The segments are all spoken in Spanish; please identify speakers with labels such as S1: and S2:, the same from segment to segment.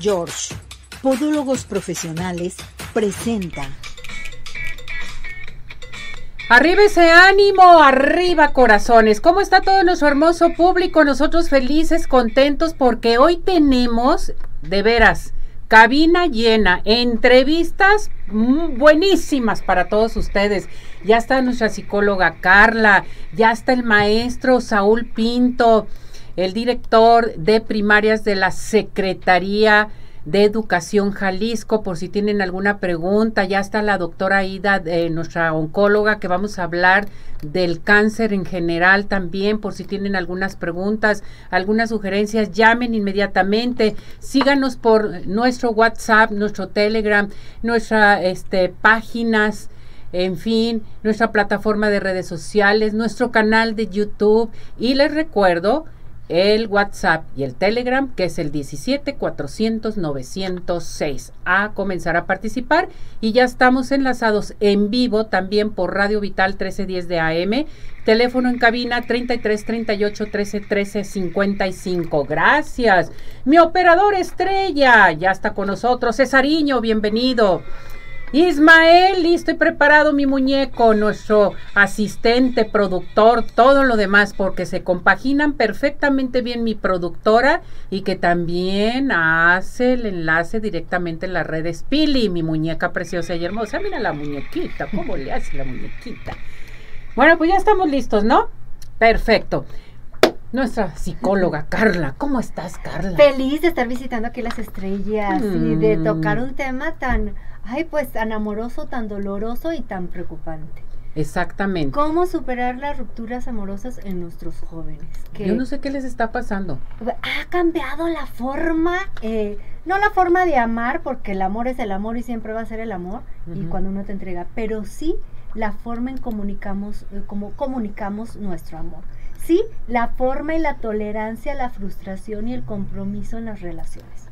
S1: George, Podólogos Profesionales, presenta.
S2: Arriba ese ánimo, arriba corazones. ¿Cómo está todo nuestro hermoso público? Nosotros felices, contentos porque hoy tenemos, de veras, cabina llena, entrevistas mm, buenísimas para todos ustedes. Ya está nuestra psicóloga Carla, ya está el maestro Saúl Pinto, el director de primarias de la Secretaría de Educación Jalisco, por si tienen alguna pregunta. Ya está la doctora Ida, eh, nuestra oncóloga, que vamos a hablar del cáncer en general también, por si tienen algunas preguntas, algunas sugerencias, llamen inmediatamente. Síganos por nuestro WhatsApp, nuestro Telegram, nuestras este, páginas en fin, nuestra plataforma de redes sociales, nuestro canal de YouTube y les recuerdo el WhatsApp y el Telegram, que es el 17 400 906. A comenzar a participar y ya estamos enlazados en vivo también por Radio Vital 1310 de AM, teléfono en cabina 33 38 13 13 55. Gracias. Mi operador estrella ya está con nosotros, Cesariño, bienvenido. Ismael, listo y preparado mi muñeco, nuestro asistente, productor, todo lo demás, porque se compaginan perfectamente bien mi productora y que también hace el enlace directamente en las redes. Pili, mi muñeca preciosa y hermosa. Mira la muñequita, cómo le hace la muñequita. Bueno, pues ya estamos listos, ¿no? Perfecto. Nuestra psicóloga Carla, ¿cómo estás, Carla?
S3: Feliz de estar visitando aquí las estrellas y de
S2: Mm.
S3: tocar un tema tan, ay, pues tan amoroso, tan doloroso y tan preocupante.
S2: Exactamente.
S3: ¿Cómo superar las rupturas amorosas en nuestros jóvenes? Que
S2: Yo no sé qué les está pasando.
S3: ha cambiado la forma, eh, no la forma de amar, porque el amor es el amor y siempre va a ser el amor, y cuando uno te entrega, pero sí la forma en comunicamos, eh, cómo comunicamos nuestro amor. Sí, la forma y la tolerancia, la frustración y el compromiso en las relaciones.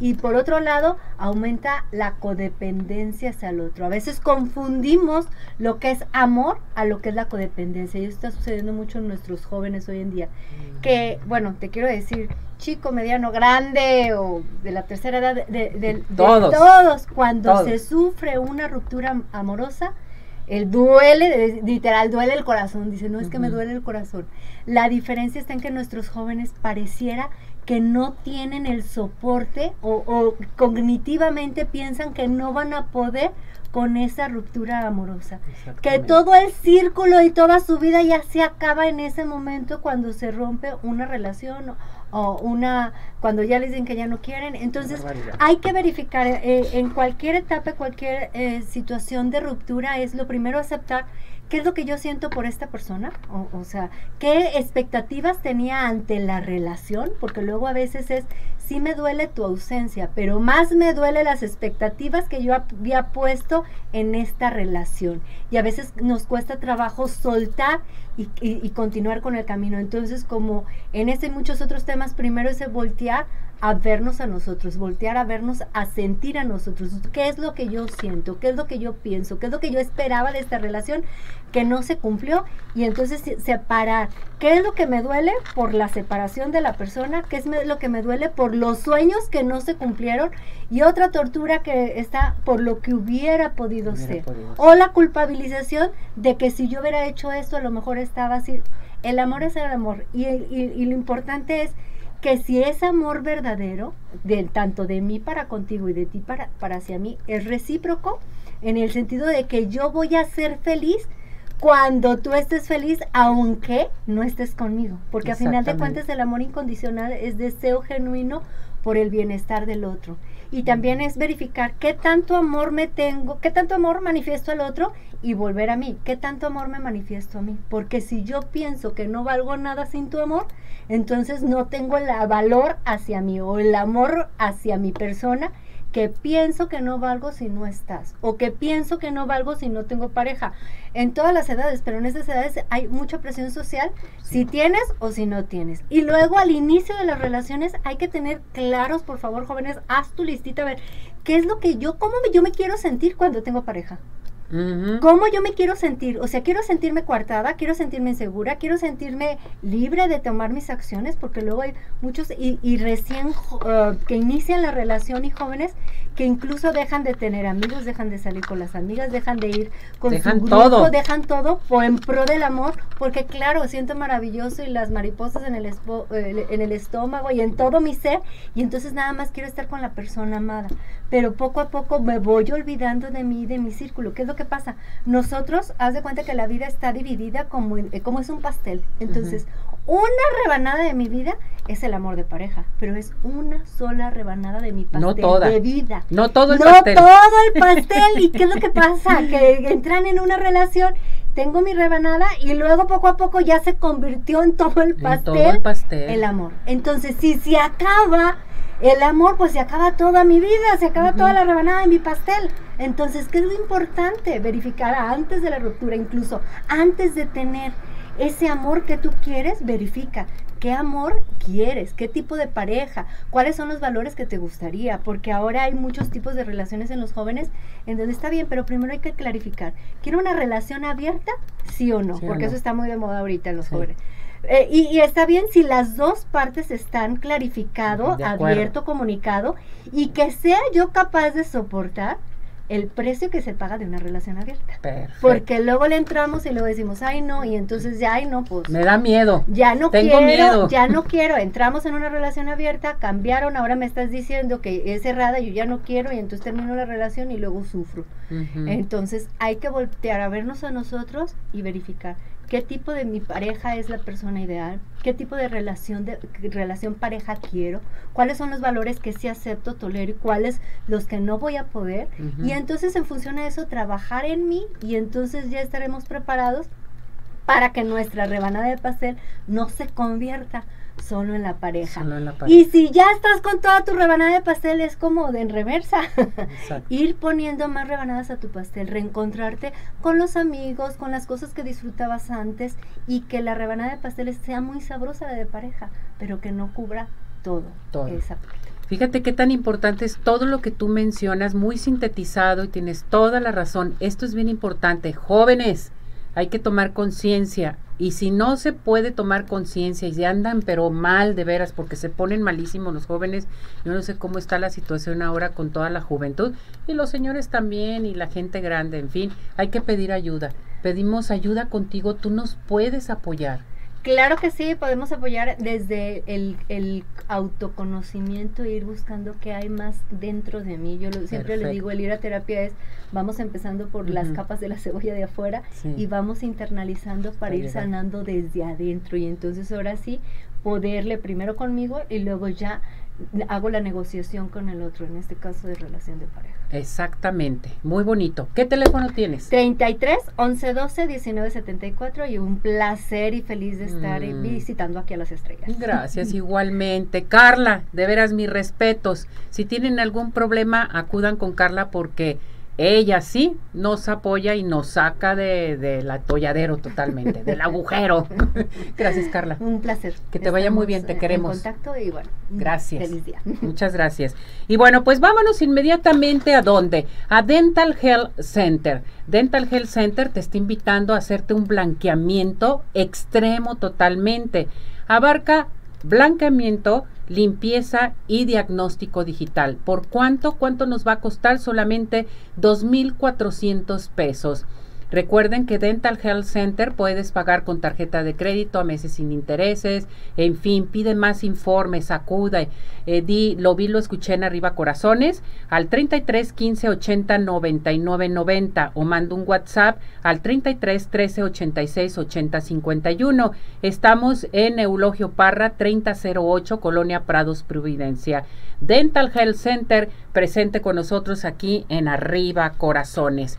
S3: Y por otro lado, aumenta la codependencia hacia el otro. A veces confundimos lo que es amor a lo que es la codependencia. Y eso está sucediendo mucho en nuestros jóvenes hoy en día. Que, bueno, te quiero decir, chico, mediano, grande o de la tercera edad, de, de- de
S2: Todos.
S3: todos, cuando
S2: Todos.
S3: se sufre una ruptura am- amorosa, el duele, literal, duele el corazón. Dice, no es que me duele el corazón. La diferencia está en que nuestros jóvenes pareciera que no tienen el soporte o, o cognitivamente piensan que no van a poder con esa ruptura amorosa. Que todo el círculo y toda su vida ya se acaba en ese momento cuando se rompe una relación o, o una cuando ya les dicen que ya no quieren. Entonces hay que verificar eh, en cualquier etapa, cualquier eh, situación de ruptura es lo primero aceptar qué es lo que yo siento por esta persona, o, o sea, qué expectativas tenía ante la relación, porque luego a veces es, sí me duele tu ausencia, pero más me duele las expectativas que yo había puesto en esta relación. Y a veces nos cuesta trabajo soltar y, continuar con el camino. Entonces, como en este y muchos otros temas, primero es voltear a vernos a nosotros, voltear a vernos, a sentir a nosotros. ¿Qué es lo que yo siento? ¿Qué es lo que yo pienso? ¿Qué es lo que yo esperaba de esta relación que no se cumplió? Y entonces se- separar. ¿Qué es lo que me duele por la separación de la persona? ¿Qué es me- lo que me duele por los sueños que no se cumplieron? Y otra tortura que está por lo que hubiera podido
S2: Hubiera
S3: ser.
S2: podido
S3: O la culpabilización de que si yo hubiera hecho esto, a lo mejor estaba así. El amor es el amor. Y, y- y lo importante es que si es amor verdadero, de, tanto de mí para contigo y de ti para, para hacia mí, es recíproco en el sentido de que yo voy a ser feliz cuando tú estés feliz, aunque no estés conmigo. Porque a final de cuentas el amor incondicional es deseo genuino por el bienestar del otro. Y también es verificar qué tanto amor me tengo, qué tanto amor manifiesto al otro y volver a mí, qué tanto amor me manifiesto a mí. Porque si yo pienso que no valgo nada sin tu amor, entonces no tengo el valor hacia mí o el amor hacia mi persona que pienso que no valgo si no estás o que pienso que no valgo si no tengo pareja. En todas las edades, pero en estas edades hay mucha presión social si tienes o si no tienes. Y luego al inicio de las relaciones hay que tener claros, por favor, jóvenes, haz tu listita a ver qué es lo que yo, cómo me- yo me quiero sentir cuando tengo pareja. ¿Cómo yo me quiero sentir? O sea, quiero sentirme coartada, quiero sentirme insegura, quiero sentirme libre de tomar mis acciones, porque luego hay muchos y, y recién eh, que inician la relación y jóvenes que incluso dejan de tener amigos, dejan de salir con las amigas, dejan de ir con
S2: Dejan
S3: su grupo,
S2: todo.
S3: dejan todo por en pro del amor, porque claro, siento maravilloso y las mariposas en el, espo- eh, en el estómago y en todo mi ser, y entonces nada más quiero estar con la persona amada. Pero poco a poco me voy olvidando de mí, de mi círculo. ¿Qué es lo que pasa? Nosotros, haz de cuenta que la vida está dividida como, en- eh, como es un pastel. Entonces, una rebanada de mi vida es el amor de pareja, pero es una sola rebanada de mi pastel
S2: No toda.
S3: de vida.
S2: No todo el
S3: no
S2: pastel.
S3: todo el pastel. ¿Y qué es lo que pasa? Que entran en una relación, tengo mi rebanada y luego poco a poco ya se convirtió en todo el
S2: En
S3: pastel.
S2: todo el pastel.
S3: el amor. Entonces, si se acaba el amor, pues se acaba toda mi vida, se acaba
S2: Ujú.
S3: toda la rebanada de mi pastel. Entonces, ¿qué es lo importante? Verificar antes de la ruptura, incluso antes de tener ese amor que tú quieres, verifica. ¿Qué amor quieres? ¿Qué tipo de pareja? ¿Cuáles son los valores que te gustaría? Porque ahora hay muchos tipos de relaciones en los jóvenes en donde está bien, pero primero hay que clarificar. ¿Quiero una relación abierta? Sí o no,
S2: Sí o
S3: porque
S2: no.
S3: eso está muy de moda ahorita en los
S2: Sí.
S3: jóvenes. Eh, y, y está bien si las dos partes están clarificado, abierto, comunicado y que sea yo capaz de soportar el precio que se paga de una relación abierta.
S2: Perfecto.
S3: Porque luego le entramos y luego decimos, ay no, y entonces ya, ay no, pues
S2: Me da miedo.
S3: ya no
S2: Tengo
S3: quiero,
S2: miedo.
S3: ya no quiero, entramos en una relación abierta, cambiaron, ahora me estás diciendo que es cerrada, yo ya no quiero y entonces termino la relación y luego sufro. Entonces hay que voltear a vernos a nosotros y verificar qué tipo de mi pareja es la persona ideal, qué tipo de relación de relación pareja quiero, cuáles son los valores que sí acepto, tolero y cuáles los que no voy a poder. Y entonces en función a eso trabajar en mí y entonces ya estaremos preparados para que nuestra rebanada de pastel no se convierta solo en la pareja.
S2: Solo en la
S3: Y
S2: pared.
S3: si ya estás con toda tu rebanada de pastel es como de en reversa.
S2: Exacto.
S3: ir poniendo más rebanadas a tu pastel, reencontrarte con los amigos, con las cosas que disfrutabas antes y que la rebanada de pasteles sea muy sabrosa de pareja, pero que no cubra todo,
S2: Todo.
S3: esa parte.
S2: Fíjate qué tan importante es todo lo que tú mencionas, muy sintetizado y tienes toda la razón. Esto es bien importante. Jóvenes, hay que tomar conciencia. Y si no se puede tomar conciencia y se andan pero mal de veras porque se ponen malísimos los jóvenes, yo no sé cómo está la situación ahora con toda la juventud y los señores también y la gente grande, en fin, hay que pedir ayuda. Pedimos ayuda contigo, tú nos puedes apoyar.
S3: Claro que sí, podemos apoyar desde el, el autoconocimiento e ir buscando qué hay más dentro de mí. Yo lo- siempre
S2: Perfecto.
S3: digo, el ir a terapia es, vamos empezando por las capas de la cebolla de afuera
S2: Sí.
S3: y vamos internalizando para ir sanando desde adentro y entonces ahora sí poderle primero conmigo y luego ya hago la negociación con el otro, en este caso de relación de pareja.
S2: Exactamente, muy bonito. ¿Qué teléfono tienes?
S3: 33 11 12 19 74 y un placer y feliz de estar
S2: Mm.
S3: visitando aquí a las estrellas.
S2: Gracias, igualmente. Carla, de veras mis respetos. Si tienen algún problema, acudan con Carla porque ella sí nos apoya y nos saca de, del atolladero totalmente, del agujero. Gracias, Carla.
S3: Un placer.
S2: Que te vaya muy bien, te queremos.
S3: En contacto y bueno. un
S2: Gracias.
S3: Feliz día.
S2: Muchas gracias. Y bueno, pues vámonos inmediatamente a dónde? A Dental Health Center. Dental Health Center te está invitando a hacerte un blanqueamiento extremo totalmente. Abarca blanqueamiento, limpieza y diagnóstico digital. ¿Por cuánto? ¿Cuánto nos va a costar? Solamente 2.400 pesos. Recuerden que Dental Health Center puedes pagar con tarjeta de crédito a meses sin intereses, en fin, pide más informes, acuda, eh, di, lo vi, lo escuché en arriba corazones, al 33 15 80 99 90 o manda un WhatsApp al 33 13 86 80 51. Estamos en Eulogio Parra 3008, Colonia Prados, Providencia. Dental Health Center presente con nosotros aquí en Arriba Corazones.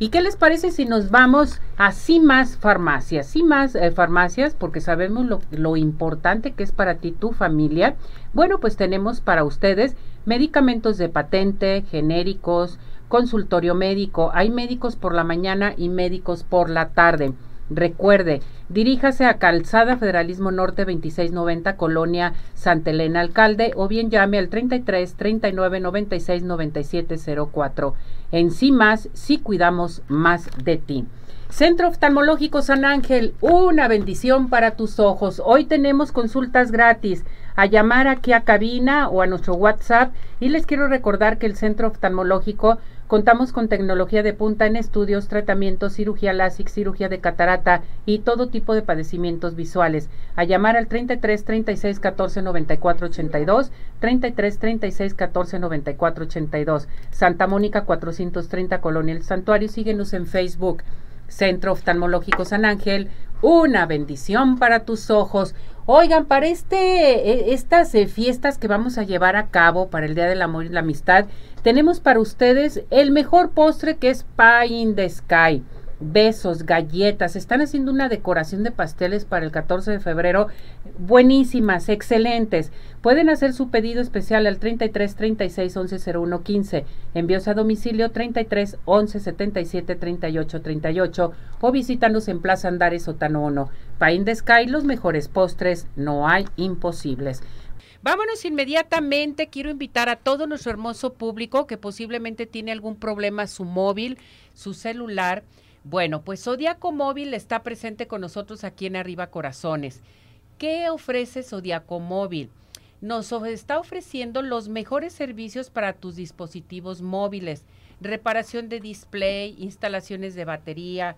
S2: ¿Y qué les parece si nos vamos a más Farmacias? más eh, Farmacias, porque sabemos lo, lo importante que es para ti tu familia. Bueno, pues tenemos para ustedes medicamentos de patente, genéricos, consultorio médico. Hay médicos por la mañana y médicos por la tarde. Recuerde, diríjase a Calzada Federalismo Norte 2690, Colonia Santa Elena Alcalde, o bien llame al 33 39 96 97 04. En sí más, sí cuidamos más de ti. Centro Oftalmológico San Ángel, una bendición para tus ojos. Hoy tenemos consultas gratis. A llamar aquí a cabina o a nuestro WhatsApp. Y les quiero recordar que el Centro Oftalmológico contamos con tecnología de punta en estudios, tratamientos, cirugía láser, cirugía de catarata y todo tipo de padecimientos visuales. A llamar al 33 36 14 94 82, 33 36 14 94 82. Santa Mónica 430 Colonia El Santuario. Síguenos en Facebook. Centro Oftalmológico San Ángel, una bendición para tus ojos. Oigan, para este, e, estas eh, fiestas que vamos a llevar a cabo para el Día del Amor y la Amistad, tenemos para ustedes el mejor postre que es Pie in the Sky besos, galletas. Están haciendo una decoración de pasteles para el 14 de febrero. Buenísimas, excelentes. Pueden hacer su pedido especial al 33 36 11 01 15. Envíos a domicilio 33 11 77 38 38 o visítanos en Plaza Andares Sotano 1. Pain de Sky, los mejores postres, no hay imposibles. Vámonos inmediatamente. Quiero invitar a todo nuestro hermoso público que posiblemente tiene algún problema su móvil, su celular bueno, pues Zodiaco Móvil está presente con nosotros aquí en Arriba Corazones. ¿Qué ofrece Zodiaco Móvil? Nos está ofreciendo los mejores servicios para tus dispositivos móviles, reparación de display, instalaciones de batería,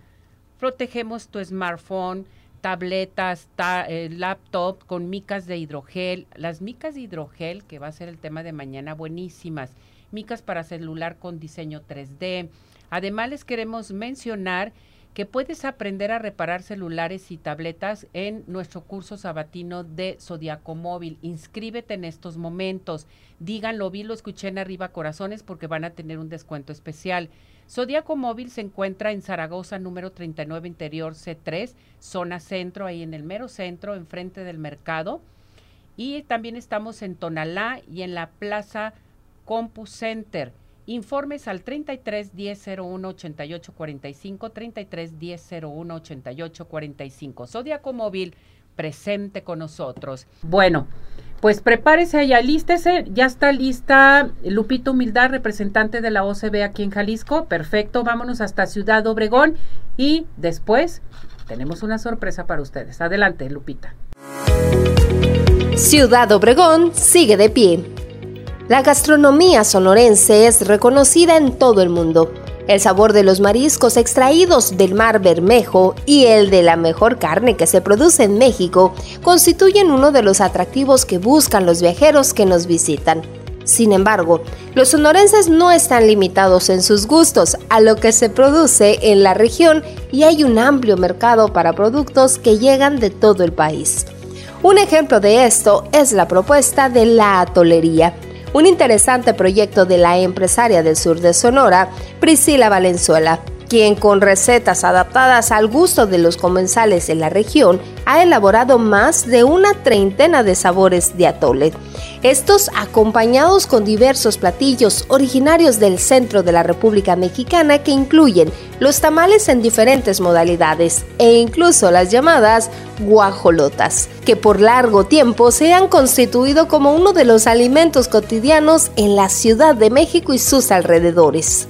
S2: protegemos tu smartphone, tabletas, eh, laptop con micas de hidrogel. Las micas de hidrogel, que va a ser el tema de mañana, buenísimas. Micas para celular con diseño 3D Además, les queremos mencionar que puedes aprender a reparar celulares y tabletas en nuestro curso sabatino de Zodiaco Móvil. Inscríbete en estos momentos. Díganlo, vi, lo escuché en arriba corazones porque van a tener un descuento especial. Zodiaco Móvil se encuentra en Zaragoza, número 39 Interior C3, zona centro, ahí en el mero centro, enfrente del mercado. Y también estamos en Tonalá y en la Plaza Compu Center. Informes al 33 10 01 88 45, 33 10 01 88 45. Zodiaco Móvil presente con nosotros. Bueno, pues prepárese y alístese. Ya está lista Lupito Humildad, representante de la OCB aquí en Jalisco. Perfecto, vámonos hasta Ciudad Obregón y después tenemos una sorpresa para ustedes. Adelante, Lupita.
S4: Ciudad Obregón sigue de pie la gastronomía sonorense es reconocida en todo el mundo. El sabor de los mariscos extraídos del mar Bermejo y el de la mejor carne que se produce en México constituyen uno de los atractivos que buscan los viajeros que nos visitan. Sin embargo, los sonorenses no están limitados en sus gustos a lo que se produce en la región y hay un amplio mercado para productos que llegan de todo el país. Un ejemplo de esto es la propuesta de la atolería un interesante proyecto de la empresaria del sur de Sonora, Priscila Valenzuela, quien con recetas adaptadas al gusto de los comensales en la región ha elaborado más de una treintena de sabores de atole. Estos acompañados con diversos platillos originarios del centro de la República Mexicana que incluyen los tamales en diferentes modalidades e incluso las llamadas guajolotas, que por largo tiempo se han constituido como uno de los alimentos cotidianos en la Ciudad de México y sus alrededores.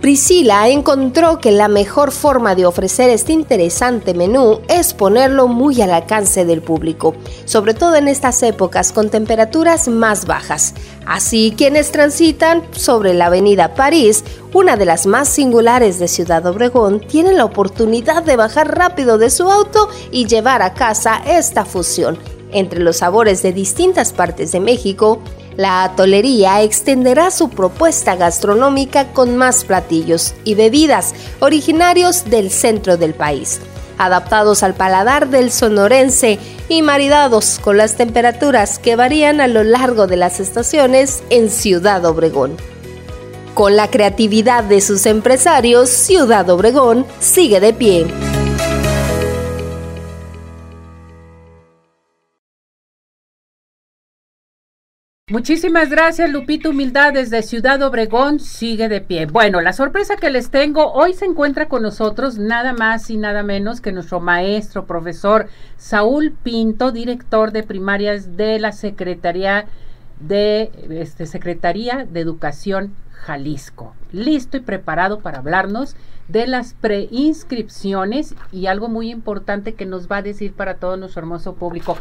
S4: Priscila encontró que la mejor forma de ofrecer este interesante menú es ponerlo muy al alcance del público, sobre todo en estas épocas con temperaturas más bajas. Así, quienes transitan sobre la avenida París, una de las más singulares de Ciudad Obregón, tienen la oportunidad de bajar rápido de su auto y llevar a casa esta fusión entre los sabores de distintas partes de México, la atolería extenderá su propuesta gastronómica con más platillos y bebidas originarios del centro del país, adaptados al paladar del sonorense y maridados con las temperaturas que varían a lo largo de las estaciones en Ciudad Obregón. Con la creatividad de sus empresarios, Ciudad Obregón sigue de pie.
S2: Muchísimas gracias, Lupito Humildad, desde Ciudad Obregón, sigue de pie. Bueno, la sorpresa que les tengo, hoy se encuentra con nosotros nada más y nada menos que nuestro maestro, profesor Saúl Pinto, director de primarias de la Secretaría de este, Secretaría de Educación Jalisco. Listo y preparado para hablarnos de las preinscripciones y algo muy importante que nos va a decir para todo nuestro hermoso público.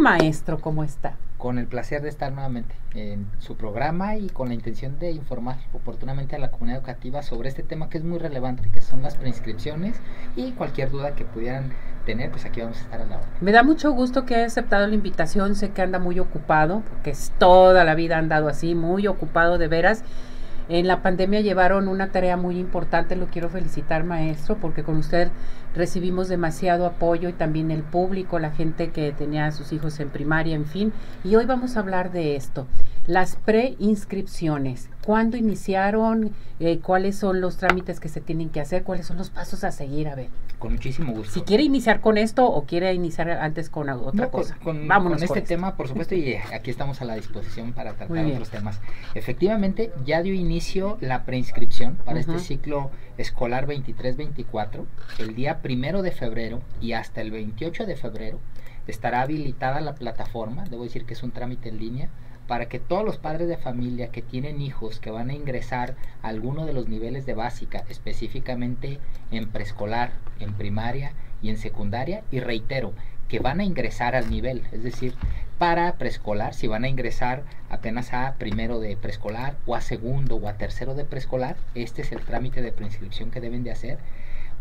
S2: Maestro, ¿cómo está?
S5: Con el placer de estar nuevamente en su programa y con la intención de informar oportunamente a la comunidad educativa sobre este tema que es muy relevante, que son las preinscripciones y cualquier duda que pudieran tener, pues aquí vamos a estar a la hora.
S2: Me da mucho gusto que haya aceptado la invitación, sé que anda muy ocupado, porque es toda la vida andado así, muy ocupado de veras. En la pandemia llevaron una tarea muy importante, lo quiero felicitar maestro, porque con usted recibimos demasiado apoyo y también el público, la gente que tenía a sus hijos en primaria, en fin. Y hoy vamos a hablar de esto, las preinscripciones. ¿Cuándo iniciaron? Eh, ¿Cuáles son los trámites que se tienen que hacer? ¿Cuáles son los pasos a seguir? A ver.
S5: Con muchísimo gusto.
S2: Si quiere iniciar con esto o quiere iniciar antes con otra
S5: No, con-
S2: cosa.
S5: Con,
S2: Vámonos
S5: con este
S2: esto.
S5: tema, por supuesto, y aquí estamos a la disposición para tratar otros temas. Efectivamente, ya dio inicio la preinscripción para este ciclo escolar 23-24. El día primero de febrero y hasta el 28 de febrero estará habilitada la plataforma. Debo decir que es un trámite en línea para que todos los padres de familia que tienen hijos que van a ingresar a alguno de los niveles de básica, específicamente en preescolar, en primaria y en secundaria, y reitero, que van a ingresar al nivel, es decir, para preescolar, si van a ingresar apenas a primero de preescolar o a segundo o a tercero de preescolar, este es el trámite de preinscripción que deben de hacer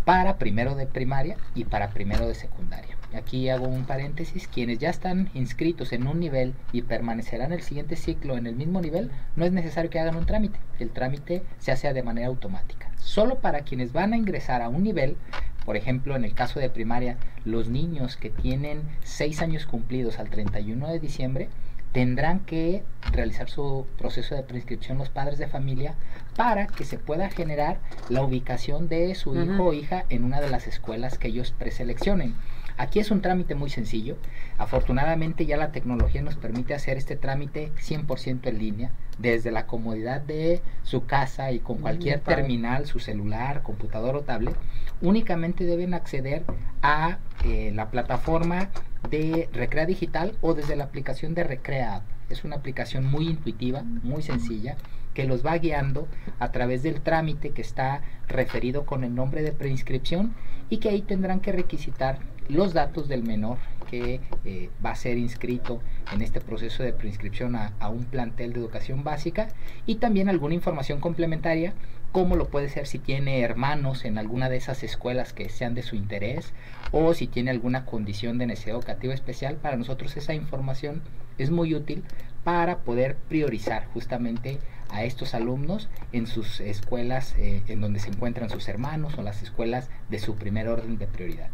S5: para primero de primaria y para primero de secundaria. Aquí hago un paréntesis, quienes ya están inscritos en un nivel y permanecerán el siguiente ciclo en el mismo nivel, no es necesario que hagan un trámite, el trámite se hace de manera automática. Solo para quienes van a ingresar a un nivel, por ejemplo, en el caso de primaria, los niños que tienen 6 años cumplidos al 31 de diciembre, tendrán que realizar su proceso de prescripción los padres de familia para que se pueda generar la ubicación de su hijo o hija en una de las escuelas que ellos preseleccionen. Aquí es un trámite muy sencillo. Afortunadamente ya la tecnología nos permite hacer este trámite 100% en línea, desde la comodidad de su casa y con cualquier terminal, su celular, computador o tablet. Únicamente deben acceder a eh, la plataforma de Recrea Digital o desde la aplicación de Recrea App. Es una aplicación muy intuitiva, muy sencilla, que los va guiando a través del trámite que está referido con el nombre de preinscripción y que ahí tendrán que requisitar los datos del menor que eh, va a ser inscrito en este proceso de preinscripción a, a un plantel de educación básica y también alguna información complementaria como lo puede ser si tiene hermanos en alguna de esas escuelas que sean de su interés o si tiene alguna condición de necesidad educativa especial. Para nosotros esa información es muy útil para poder priorizar justamente a estos alumnos en sus escuelas eh, en donde se encuentran sus hermanos o las escuelas de su primer orden de prioridad.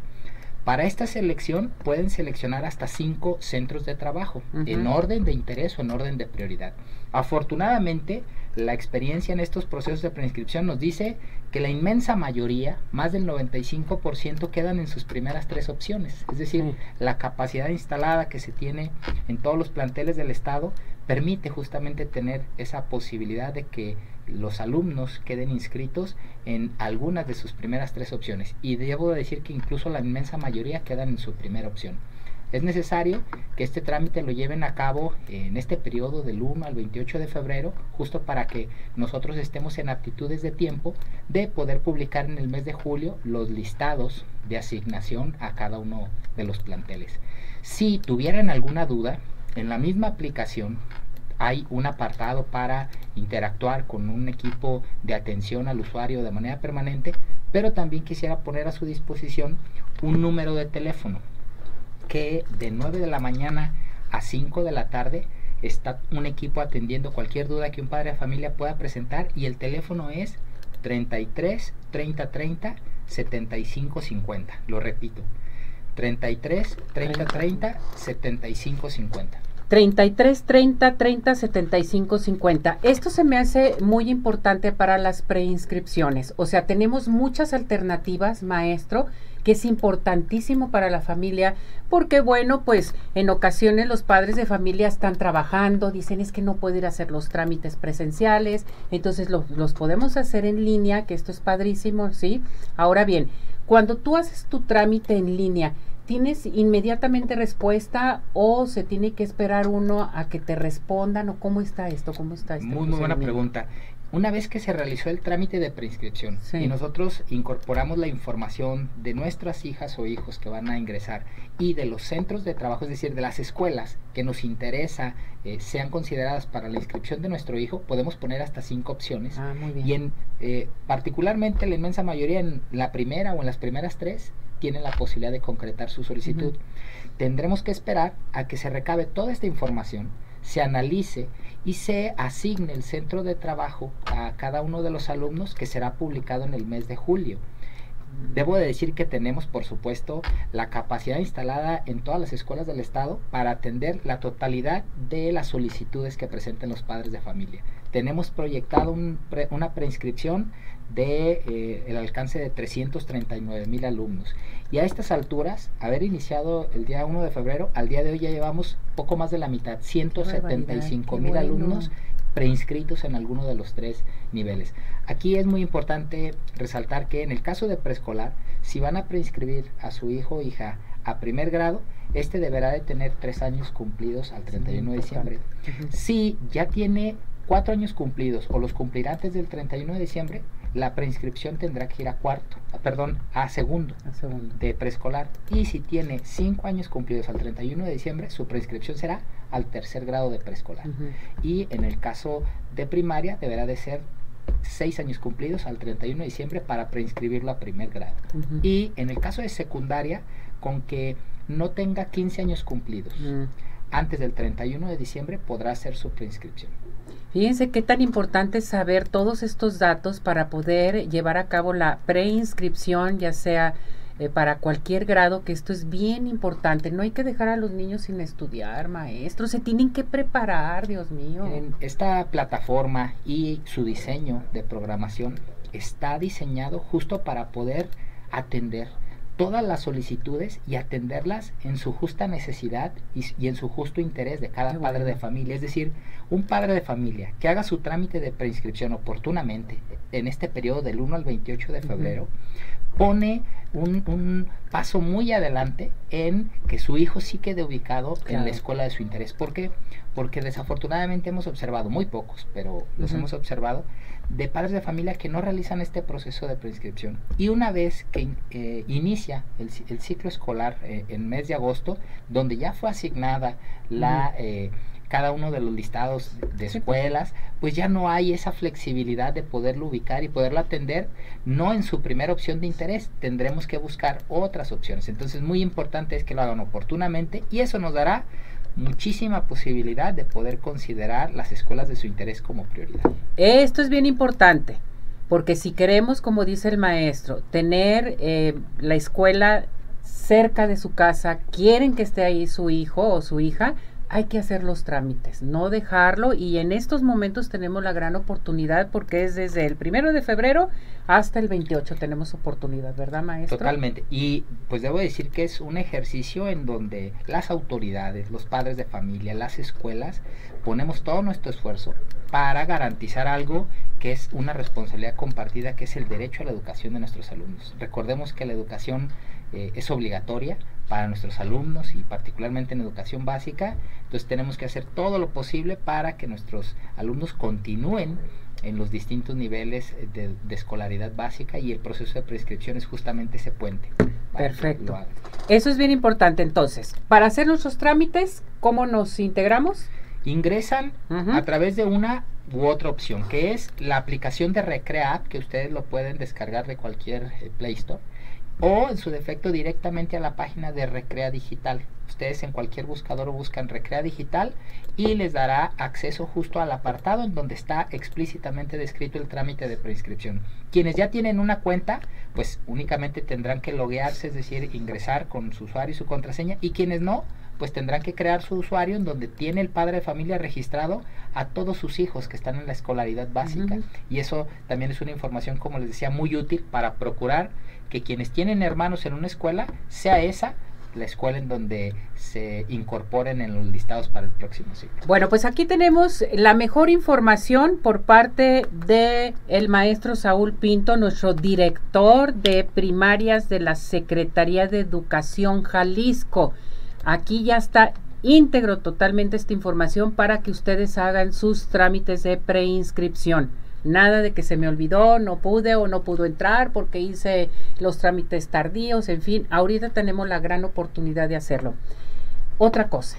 S5: Para esta selección pueden seleccionar hasta cinco centros de trabajo en orden de interés o en orden de prioridad. Afortunadamente, la experiencia en estos procesos de preinscripción nos dice que la inmensa mayoría, más del 95%, quedan en sus primeras tres opciones. Es decir,
S2: Sí.
S5: la capacidad instalada que se tiene en todos los planteles del Estado permite justamente tener esa posibilidad de que los alumnos queden inscritos en algunas de sus primeras tres opciones. Y debo decir que incluso la inmensa mayoría quedan en su primera opción. Es necesario que este trámite lo lleven a cabo en este periodo del 1 al 28 de febrero, justo para que nosotros estemos en aptitudes de tiempo de poder publicar en el mes de julio los listados de asignación a cada uno de los planteles. Si tuvieran alguna duda, en la misma aplicación hay un apartado para interactuar con un equipo de atención al usuario de manera permanente, pero también quisiera poner a su disposición un número de teléfono que de 9 de la mañana a 5 de la tarde está un equipo atendiendo cualquier duda que un padre de familia pueda presentar y el teléfono es 33 30 30 75 50. Lo repito. 33 30 30 75 50.
S2: 33 30 30 75 50. Esto se me hace muy importante para las preinscripciones. O sea, tenemos muchas alternativas, maestro, que es importantísimo para la familia, porque bueno, pues en ocasiones los padres de familia están trabajando, dicen es que no puedo ir a hacer los trámites presenciales, entonces los, los podemos hacer en línea, que esto es padrísimo, ¿sí? Ahora bien, cuando tú haces tu trámite en línea, ¿Tienes inmediatamente respuesta o se tiene que esperar uno a que te respondan o cómo está esto? ¿Cómo está este
S5: Muy, muy buena pregunta. Una vez que se realizó el trámite de preinscripción
S2: Sí.
S5: y nosotros incorporamos la información de nuestras hijas o hijos que van a ingresar y de los centros de trabajo, es decir, de las escuelas que nos interesa eh, sean consideradas para la inscripción de nuestro hijo, podemos poner hasta cinco opciones.
S2: Ah, muy bien.
S5: Y en, eh, particularmente la inmensa mayoría en la primera o en las primeras tres tienen la posibilidad de concretar su solicitud. Tendremos que esperar a que se recabe toda esta información, se analice y se asigne el centro de trabajo a cada uno de los alumnos que será publicado en el mes de julio. Debo de decir que tenemos, por supuesto, la capacidad instalada en todas las escuelas del Estado para atender la totalidad de las solicitudes que presenten los padres de familia. Tenemos proyectado un pre- una preinscripción de eh, el alcance de 339 mil alumnos. Y a estas alturas, haber iniciado el día 1 de febrero, al día de hoy ya llevamos poco más de la mitad, 175
S2: qué
S5: mil alumnos preinscritos en alguno de los tres niveles. Aquí es muy importante resaltar que en el caso de preescolar, si van a preinscribir a su hijo o hija a primer grado, este deberá de tener tres años cumplidos al 31 de diciembre. Si ya tiene cuatro años cumplidos o los cumplirá antes del 31 de diciembre, la preinscripción tendrá que ir a cuarto, ah, perdón, a segundo
S2: Un segundo.
S5: de preescolar. Y si tiene cinco años cumplidos al 31 de diciembre, su preinscripción será al tercer grado de preescolar. Y en el caso de primaria, deberá de ser seis años cumplidos al 31 de diciembre para preinscribirlo a primer grado. Y en el caso de secundaria, con que no tenga 15 años cumplidos
S2: Mm.
S5: antes del 31 de diciembre, podrá hacer su preinscripción.
S2: Fíjense qué tan importante es saber todos estos datos para poder llevar a cabo la preinscripción, ya sea eh, para cualquier grado, que esto es bien importante. No hay que dejar a los niños sin estudiar, maestros, se tienen que preparar, Dios mío.
S5: Esta plataforma y su diseño de programación está diseñado justo para poder atender todas las solicitudes y atenderlas en su justa necesidad y, en su justo interés de cada
S2: Qué
S5: padre de familia. Es decir, un padre de familia que haga su trámite de preinscripción oportunamente en este periodo del 1 al 28 de febrero pone un, un paso muy adelante en que su hijo sí quede ubicado en la escuela de su interés. ¿Por qué? Porque desafortunadamente hemos observado, muy pocos, pero los hemos observado, de padres de familia que no realizan este proceso de preinscripción. Y una vez que eh, inicia el, ci- el ciclo escolar eh, en mes de agosto, donde ya fue asignada la... eh, cada uno de los listados de-
S2: pues.
S5: escuelas, pues ya no hay esa flexibilidad de poderlo ubicar y poderlo atender, no en su primera opción de interés, tendremos que buscar otras opciones. Entonces, muy importante es que lo hagan oportunamente y eso nos dará muchísima posibilidad de poder considerar las escuelas de su interés como prioridad.
S2: Esto es bien importante, porque si queremos, como dice el maestro, tener eh, la escuela cerca de su casa, quieren que esté ahí su hijo o su hija, hay que hacer los trámites, no dejarlo y en estos momentos tenemos la gran oportunidad porque es desde el primero de febrero hasta el 28 tenemos oportunidad, ¿verdad maestro?
S5: Totalmente. Y pues debo decir que es un ejercicio en donde las autoridades, los padres de familia, las escuelas, ponemos todo nuestro esfuerzo para garantizar algo que es una responsabilidad compartida, que es el derecho a la educación de nuestros alumnos. Recordemos que la educación eh, es obligatoria para nuestros alumnos y particularmente en educación básica, entonces tenemos que hacer todo lo posible para que nuestros alumnos continúen en los distintos niveles de, de escolaridad básica y el proceso de prescripción es justamente ese puente.
S2: Perfecto. Eso es bien importante entonces. Para hacer nuestros trámites, ¿cómo nos integramos?
S5: Ingresan a través de una u otra opción, que es la aplicación de Recrea App, que ustedes lo pueden descargar de cualquier eh, Play Store, o en su defecto directamente a la página de Recrea Digital. Ustedes en cualquier buscador buscan Recrea Digital y les dará acceso justo al apartado en donde está explícitamente descrito el trámite de preinscripción. Quienes ya tienen una cuenta, pues únicamente tendrán que loguearse, es decir, ingresar con su usuario y su contraseña, y quienes no, pues tendrán que crear su usuario en donde tiene el padre de familia registrado a todos sus hijos que están en la escolaridad básica. Y eso también es una información, como les decía, muy útil para procurar que quienes tienen hermanos en una escuela, sea esa la escuela en donde se incorporen en los listados para el próximo ciclo.
S2: Bueno, pues aquí tenemos la mejor información por parte de el maestro Saúl Pinto, nuestro director de primarias de la Secretaría de Educación Jalisco. Aquí ya está íntegro totalmente esta información para que ustedes hagan sus trámites de preinscripción. Nada de que se me olvidó, no pude o no pudo entrar porque hice los trámites tardíos, en fin, ahorita tenemos la gran oportunidad de hacerlo. Otra cosa,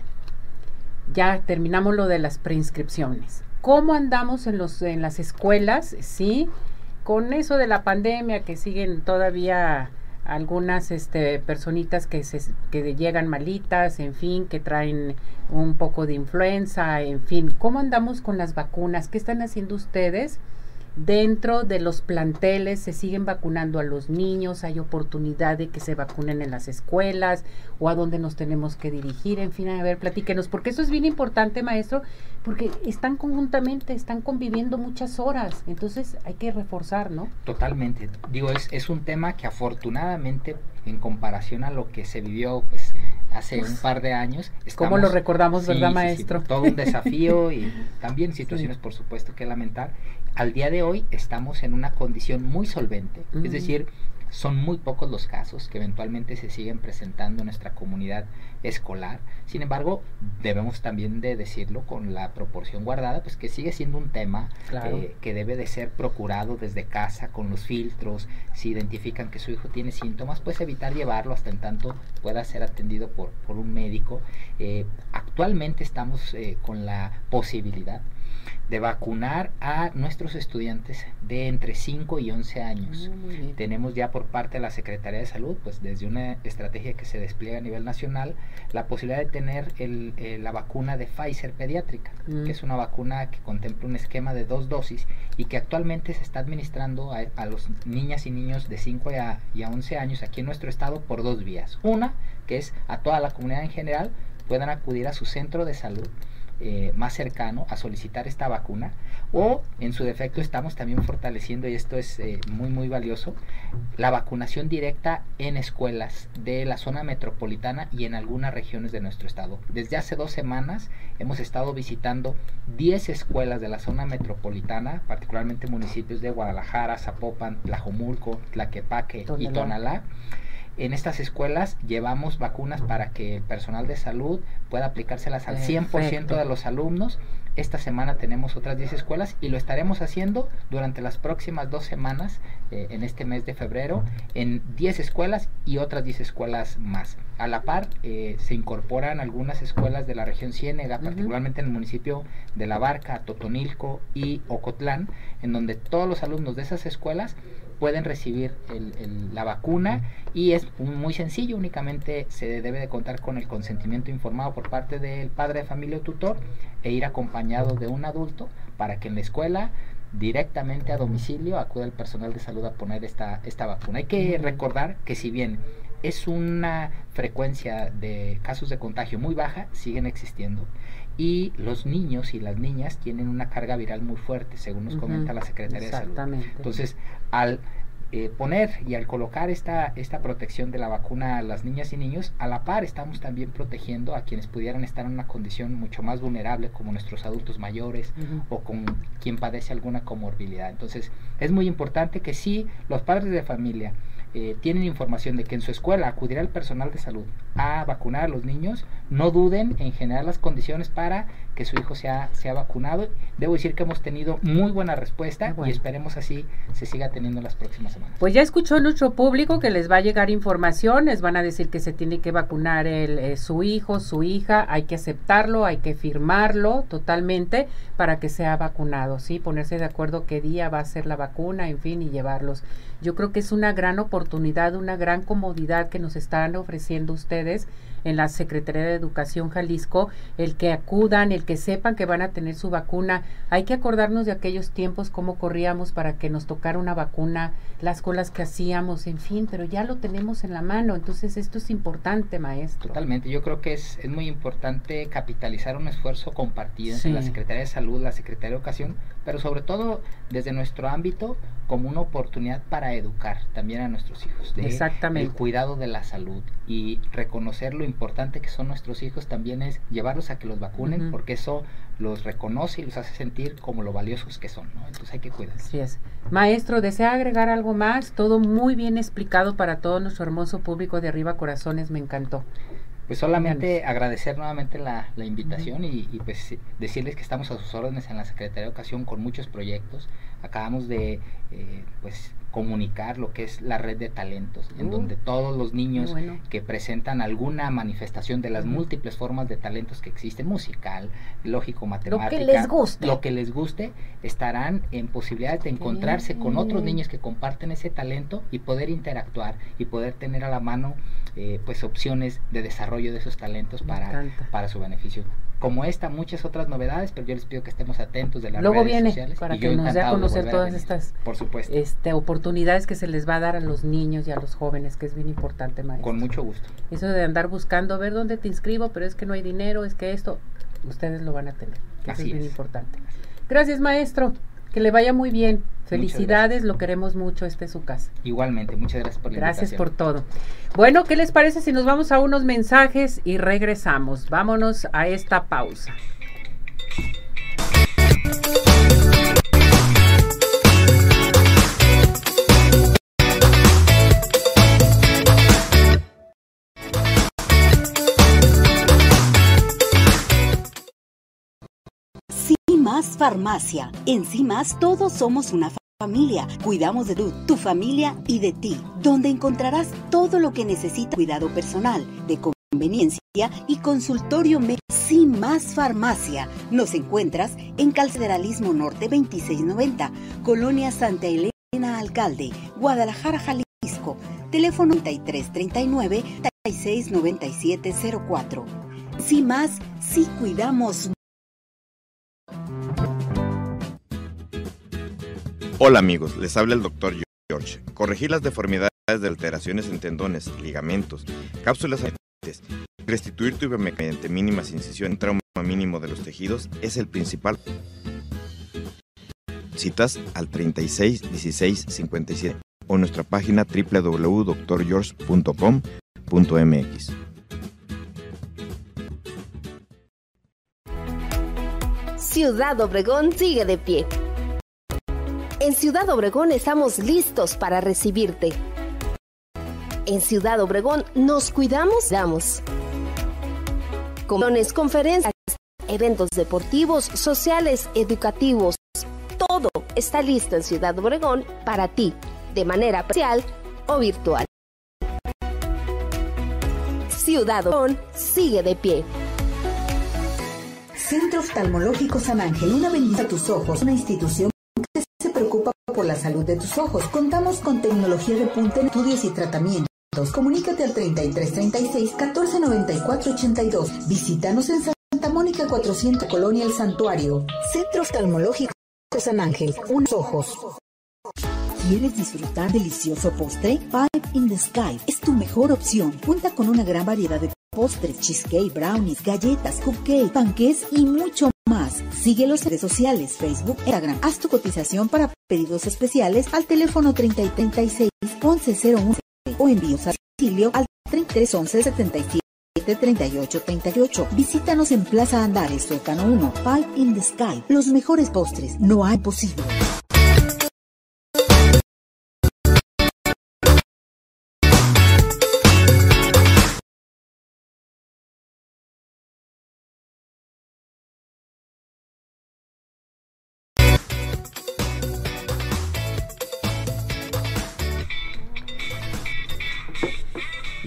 S2: ya terminamos lo de las preinscripciones. ¿Cómo andamos en, los, en las escuelas? Sí, con eso de la pandemia que siguen todavía algunas este, personitas que, se, que llegan malitas, en fin, que traen un poco de influenza, en fin, ¿cómo andamos con las vacunas? ¿Qué están haciendo ustedes? Dentro de los planteles se siguen vacunando a los niños, hay oportunidad de que se vacunen en las escuelas o a dónde nos tenemos que dirigir, en fin, a ver, platíquenos, porque eso es bien importante, maestro, porque están conjuntamente, están conviviendo muchas horas, entonces hay que reforzar, ¿no?
S5: Totalmente, digo, es, es un tema que afortunadamente en comparación a lo que se vivió pues, hace un par de años.
S2: ¿Cómo lo recordamos, verdad, maestro?
S5: todo un desafío y también situaciones, por supuesto, que lamentar al día de hoy estamos en una condición muy solvente, es decir, son muy pocos los casos que eventualmente se siguen presentando en nuestra comunidad escolar. Sin embargo, debemos también de decirlo con la proporción guardada, pues que sigue siendo un tema eh, que debe de ser procurado desde casa con los filtros. Si identifican que su hijo tiene síntomas, pues evitar llevarlo hasta en tanto pueda ser atendido por, por un médico. Eh, actualmente estamos eh, con la posibilidad de vacunar a nuestros estudiantes de entre 5 y 11 años. Ah, Tenemos ya por parte de la Secretaría de Salud, pues desde una estrategia que se despliega a nivel nacional, la posibilidad de tener el, eh, la vacuna de Pfizer pediátrica, mm. que es una vacuna que contempla un esquema de dos dosis y que actualmente se está administrando a, a los niñas y niños de 5 a, y a 11 años aquí en nuestro estado por dos vías. Una, que es a toda la comunidad en general, puedan acudir a su centro de salud eh, más cercano a solicitar esta vacuna o en su defecto estamos también fortaleciendo y esto es eh, muy muy valioso la vacunación directa en escuelas de la zona metropolitana y en algunas regiones de nuestro estado. Desde hace dos semanas hemos estado visitando 10 escuelas de la zona metropolitana particularmente municipios de Guadalajara Zapopan Tlajomulco Tlaquepaque y Tonalá en estas escuelas llevamos vacunas para que el personal de salud pueda aplicárselas al 100% de los alumnos. Esta semana tenemos otras 10 escuelas y lo estaremos haciendo durante las próximas dos semanas eh, en este mes de febrero en 10 escuelas y otras 10 escuelas más. A la par eh, se incorporan algunas escuelas de la región Ciénega, particularmente en el municipio de La Barca, Totonilco y Ocotlán, en donde todos los alumnos de esas escuelas pueden recibir la vacuna y es muy sencillo, únicamente se debe de contar con el consentimiento informado por parte del padre de familia o tutor e ir acompañado de un adulto para que en la escuela directamente a domicilio acuda el personal de salud a poner esta, esta vacuna. Hay que recordar que si bien es una frecuencia de casos de contagio muy baja, siguen existiendo. Y los niños y las niñas tienen una carga viral muy fuerte, según nos comenta la Secretaría de Salud. Entonces, al eh, poner y al colocar esta, esta protección de la vacuna a las niñas y niños, a la par estamos también protegiendo a quienes pudieran estar en una condición mucho más vulnerable, como nuestros adultos mayores o con quien padece alguna comorbilidad. Entonces, es muy importante que sí, los padres de familia, eh, tienen información de que en su escuela acudirá el personal de salud a vacunar a los niños, no duden en generar las condiciones para que su hijo sea, sea vacunado. Debo decir que hemos tenido muy buena respuesta y esperemos así se siga teniendo las próximas semanas.
S2: Pues ya escuchó nuestro público que les va a llegar información, les van a decir que se tiene que vacunar el, eh, su hijo, su hija, hay que aceptarlo, hay que firmarlo totalmente para que sea vacunado, ¿sí? Ponerse de acuerdo qué día va a ser la vacuna, en fin, y llevarlos. Yo creo que es una gran oportunidad, una gran comodidad que nos están ofreciendo ustedes en la Secretaría de Educación Jalisco, el que acudan, el que sepan que van a tener su vacuna. Hay que acordarnos de aquellos tiempos, cómo corríamos para que nos tocara una vacuna, las colas que hacíamos, en fin, pero ya lo tenemos en la mano. Entonces esto es importante, maestro.
S5: Totalmente, yo creo que es, es muy importante capitalizar un esfuerzo compartido entre la Secretaría de Salud, la Secretaría de Educación, pero sobre todo desde nuestro ámbito como una oportunidad para educar también a nuestros hijos de el cuidado de la salud y reconocer lo importante que son nuestros hijos también es llevarlos a que los vacunen porque eso los reconoce y los hace sentir como lo valiosos que son, ¿no? Entonces hay que cuidarlos.
S2: Así es. Maestro, ¿desea agregar algo más? Todo muy bien explicado para todo nuestro hermoso público de Arriba Corazones, me encantó.
S5: Pues solamente agradecer nuevamente la, la invitación y, y, pues decirles que estamos a sus órdenes en la Secretaría de Educación con muchos proyectos. Acabamos de eh, pues comunicar lo que es la red de talentos, en
S2: Uh,
S5: donde todos los niños
S2: bueno.
S5: que presentan alguna manifestación de las múltiples formas de talentos que existen, musical, lógico, matemática,
S2: les guste.
S5: lo que les guste, estarán en posibilidad de encontrarse con otros niños que comparten ese talento y poder interactuar y poder tener a la mano eh, pues opciones de desarrollo de esos talentos
S2: Me
S5: para,
S2: encanta.
S5: para su beneficio. Como esta, muchas otras novedades, pero yo les pido que estemos atentos de las
S2: Luego
S5: redes
S2: viene
S5: sociales.
S2: para que nos dé a conocer
S5: a
S2: todas
S5: venir.
S2: estas
S5: Por supuesto,
S2: este, oportunidades que se les va a dar a los niños y a los jóvenes, que es bien importante, maestro.
S5: con mucho gusto.
S2: Eso de andar buscando, a ver dónde te inscribo, pero es que no hay dinero, es que esto, ustedes lo van a tener. que Eso
S5: Así
S2: es bien
S5: es.
S2: importante. Gracias, maestro. Que le vaya muy bien. Felicidades, lo queremos mucho. Este es su casa.
S5: Igualmente, muchas gracias por la
S2: Gracias por todo. Bueno, ¿qué les parece si nos vamos a unos mensajes y regresamos? Vámonos a esta pausa.
S1: Cimas Farmacia. En Cimas todos somos una familia. Cuidamos de tu, tu familia y de ti, donde encontrarás todo lo que necesita cuidado personal, de conveniencia y consultorio médico. Cimas Farmacia. Nos encuentras en Calcederalismo Norte 2690, Colonia Santa Elena Alcalde, Guadalajara, Jalisco. Teléfono 3339 369704. Sin más, sí cuidamos
S6: Hola amigos, les habla el doctor George. Corregir las deformidades de alteraciones en tendones, ligamentos, cápsulas restituir tu mediante mínimas incisiones, trauma mínimo de los tejidos es el principal. Citas al 36 16 57 o nuestra página www.drgeorge.com.mx.
S4: Ciudad Obregón sigue de pie. En Ciudad Obregón estamos listos para recibirte. En Ciudad Obregón nos cuidamos, damos. Comuniones, conferencias, eventos deportivos, sociales, educativos. Todo está listo en Ciudad Obregón para ti, de manera presencial o virtual. Ciudad Obregón sigue de pie.
S1: Centro Oftalmológico San Ángel, una bendición a tus ojos, una institución por la salud de tus ojos. Contamos con tecnología de punta en estudios y tratamientos. Comunícate al 3336 1494 82. Visítanos en Santa Mónica 400 Colonia El Santuario. Centro Oftalmológico San Ángel, unos ojos. ¿Quieres disfrutar delicioso postre? Five in the Sky es tu mejor opción. Cuenta con una gran variedad de postres, cheesecake, brownies, galletas, cupcake, panqués y mucho más. Síguelos en redes sociales, Facebook, Instagram. Haz tu cotización para pedidos especiales al teléfono 3036 1101 o envíos a domicilio al 3311 77 38 38. Visítanos en Plaza Andares, Suecano 1, Five in the Sky. Los mejores postres, no hay posible.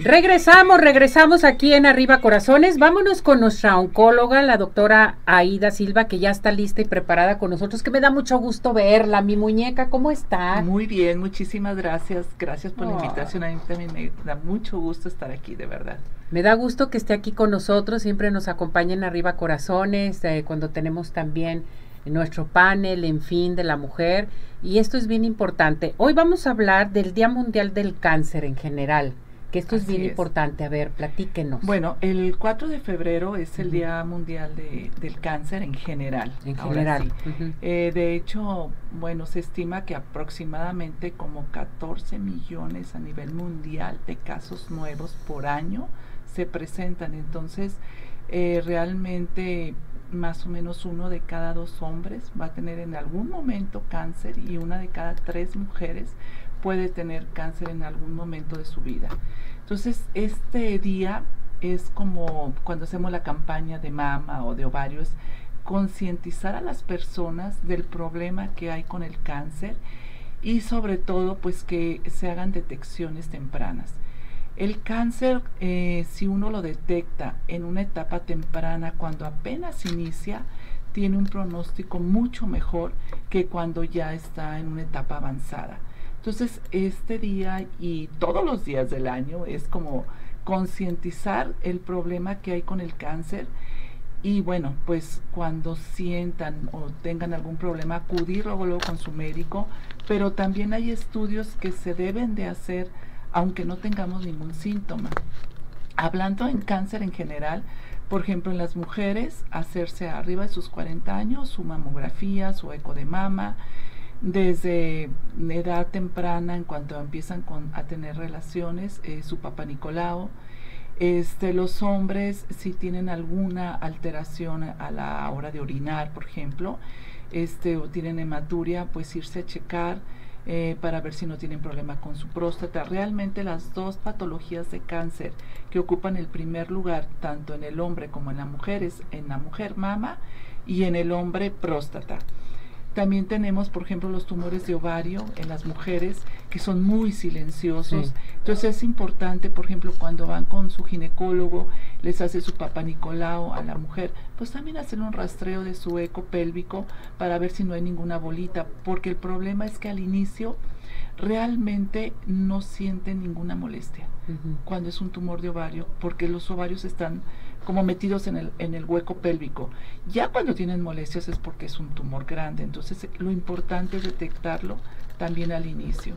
S2: Regresamos, regresamos aquí en Arriba Corazones. Vámonos con nuestra oncóloga, la doctora Aida Silva, que ya está lista y preparada con nosotros, que me da mucho gusto verla. Mi muñeca, ¿cómo está?
S7: Muy bien, muchísimas gracias. Gracias por
S2: Oh.
S7: la invitación. A mí también me da mucho gusto estar aquí, de verdad.
S2: Me da gusto que esté aquí con nosotros, siempre nos acompaña en Arriba Corazones, eh, cuando tenemos también nuestro panel, en fin, de la mujer. Y esto es bien importante. Hoy vamos a hablar del Día Mundial del Cáncer en general, que esto es bien
S7: es.
S2: importante. A ver, platíquenos.
S7: Bueno, el 4 de febrero es el. Día Mundial de- del Cáncer en general.
S2: en general.
S7: sí. Eh, de hecho, bueno, se estima que aproximadamente como 14 millones a nivel mundial de casos nuevos por año se presentan. Entonces, eh, realmente más o menos uno de cada dos hombres va a tener en algún momento cáncer y una de cada tres mujeres puede tener cáncer en algún momento de su vida. Entonces, este día es como cuando hacemos la campaña de mama o de ovarios, concientizar a las personas del problema que hay con el cáncer y sobre todo pues que se hagan detecciones tempranas. El cáncer, eh, si uno lo detecta en una etapa temprana, cuando apenas inicia, tiene un pronóstico mucho mejor que cuando ya está en una etapa avanzada. Entonces, este día y todos los días del año es como concientizar el problema que hay con el cáncer y bueno, pues cuando sientan o tengan algún problema, acudir luego, con su médico, pero también hay estudios que se deben de hacer aunque no tengamos ningún síntoma. Hablando en cáncer en general, por ejemplo, en las mujeres, hacerse arriba de sus 40 años su mamografía, su eco de mama, desde edad temprana, en cuanto empiezan a tener relaciones, eh, su papá Nicolau, este, los hombres, si tienen alguna alteración a la hora de orinar, por ejemplo, este, o tienen hematuria, pues irse a checar eh, para ver si no tienen problema con su próstata. Realmente las dos patologías de cáncer que ocupan el primer lugar, tanto en el hombre como en la mujer, es en la mujer mama y en el hombre próstata. También tenemos, por ejemplo, los tumores de ovario en las mujeres que son muy silenciosos. Entonces es importante, por ejemplo, cuando van con su ginecólogo, les hace su papá Nicolau a la mujer, pues también hacer un rastreo de su eco pélvico para ver si no hay ninguna bolita, porque el problema es que al inicio realmente no sienten ninguna molestia cuando es un tumor de ovario, porque los ovarios están como metidos en el, en el hueco pélvico. Ya cuando tienen molestias es porque es un tumor grande, entonces lo importante es detectarlo también al inicio.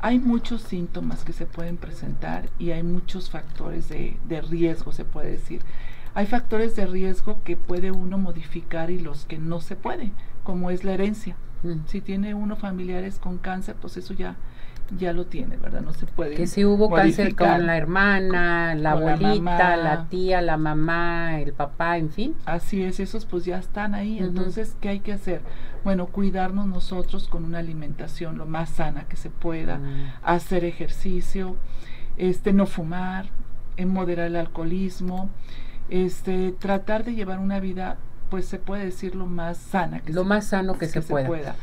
S7: Hay muchos síntomas que se pueden presentar y hay muchos factores de, de riesgo, se puede decir. Hay factores de riesgo que puede uno modificar y los que no se puede, como es la herencia. Si tiene uno familiares con cáncer, pues eso ya ya lo tiene, ¿verdad? No se puede.
S2: Que si hubo cáncer con la hermana, la abuelita, la, tía, la mamá, el papá, en fin.
S7: Así es, esos pues ya están ahí. Entonces, ¿qué hay que hacer? Bueno, cuidarnos nosotros con una alimentación lo más sana que se pueda, mm. hacer ejercicio, este, no fumar, en moderar el alcoholismo, este, tratar de llevar una vida, pues se puede decir lo más sana
S2: que lo más sano que, se, pueda.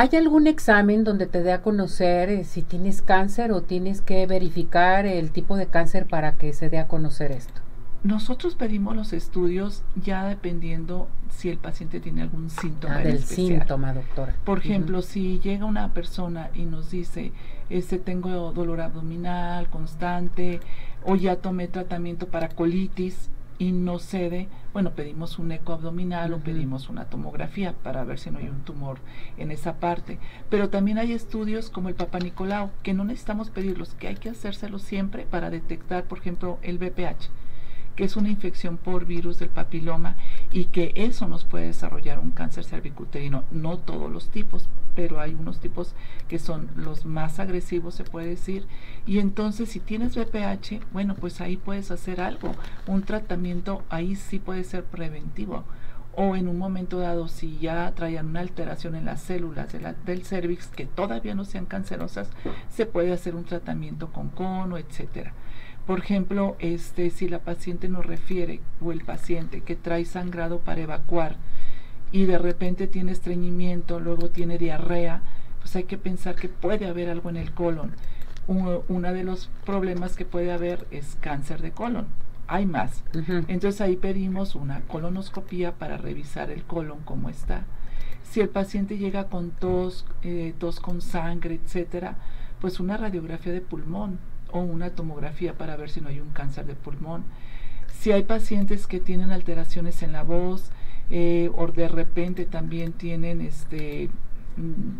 S2: ¿Hay algún examen donde te dé a conocer eh, si tienes cáncer o tienes que verificar el tipo de cáncer para que se dé a conocer esto?
S7: Nosotros pedimos los estudios ya dependiendo si el paciente tiene algún síntoma.
S2: Ah, del síntoma, doctora.
S7: Por ejemplo, si llega una persona y nos dice, este tengo dolor abdominal constante o ya tomé tratamiento para colitis, y no cede, bueno, pedimos un eco abdominal o pedimos una tomografía para ver si no hay un tumor en esa parte. Pero también hay estudios como el Papa Nicolau, que no necesitamos pedirlos, que hay que hacérselo siempre para detectar, por ejemplo, el BPH que es una infección por virus del papiloma y que eso nos puede desarrollar un cáncer cervicuterino. No todos los tipos, pero hay unos tipos que son los más agresivos, se puede decir. Y entonces si tienes BPH, bueno, pues ahí puedes hacer algo. Un tratamiento ahí sí puede ser preventivo o en un momento dado si ya traían una alteración en las células del cervix que todavía no sean cancerosas, se puede hacer un tratamiento con cono, etcétera. Por ejemplo, este, si la paciente nos refiere o el paciente que trae sangrado para evacuar y de repente tiene estreñimiento, luego tiene diarrea, pues hay que pensar que puede haber algo en el colon. Uno, de los problemas que puede haber es cáncer de colon. Hay más. Entonces ahí pedimos una colonoscopía para revisar el colon cómo está. Si el paciente llega con tos, eh, tos con sangre, etcétera, pues una radiografía de pulmón o una tomografía para ver si no hay un cáncer de pulmón. Si hay pacientes que tienen alteraciones en la voz eh, o de repente también tienen este,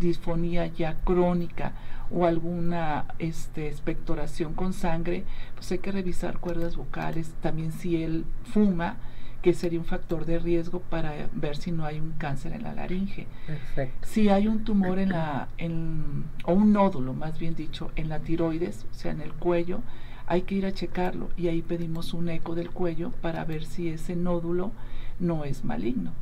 S7: disfonía ya crónica o alguna este, expectoración con sangre, pues hay que revisar cuerdas vocales. También si él fuma, que sería un factor de riesgo para ver si no hay un cáncer en la laringe. Si hay un tumor en la, en, o un nódulo, más bien dicho, en la tiroides, o sea, en el cuello, hay que ir a checarlo y ahí pedimos un eco del cuello para ver si ese nódulo no es maligno.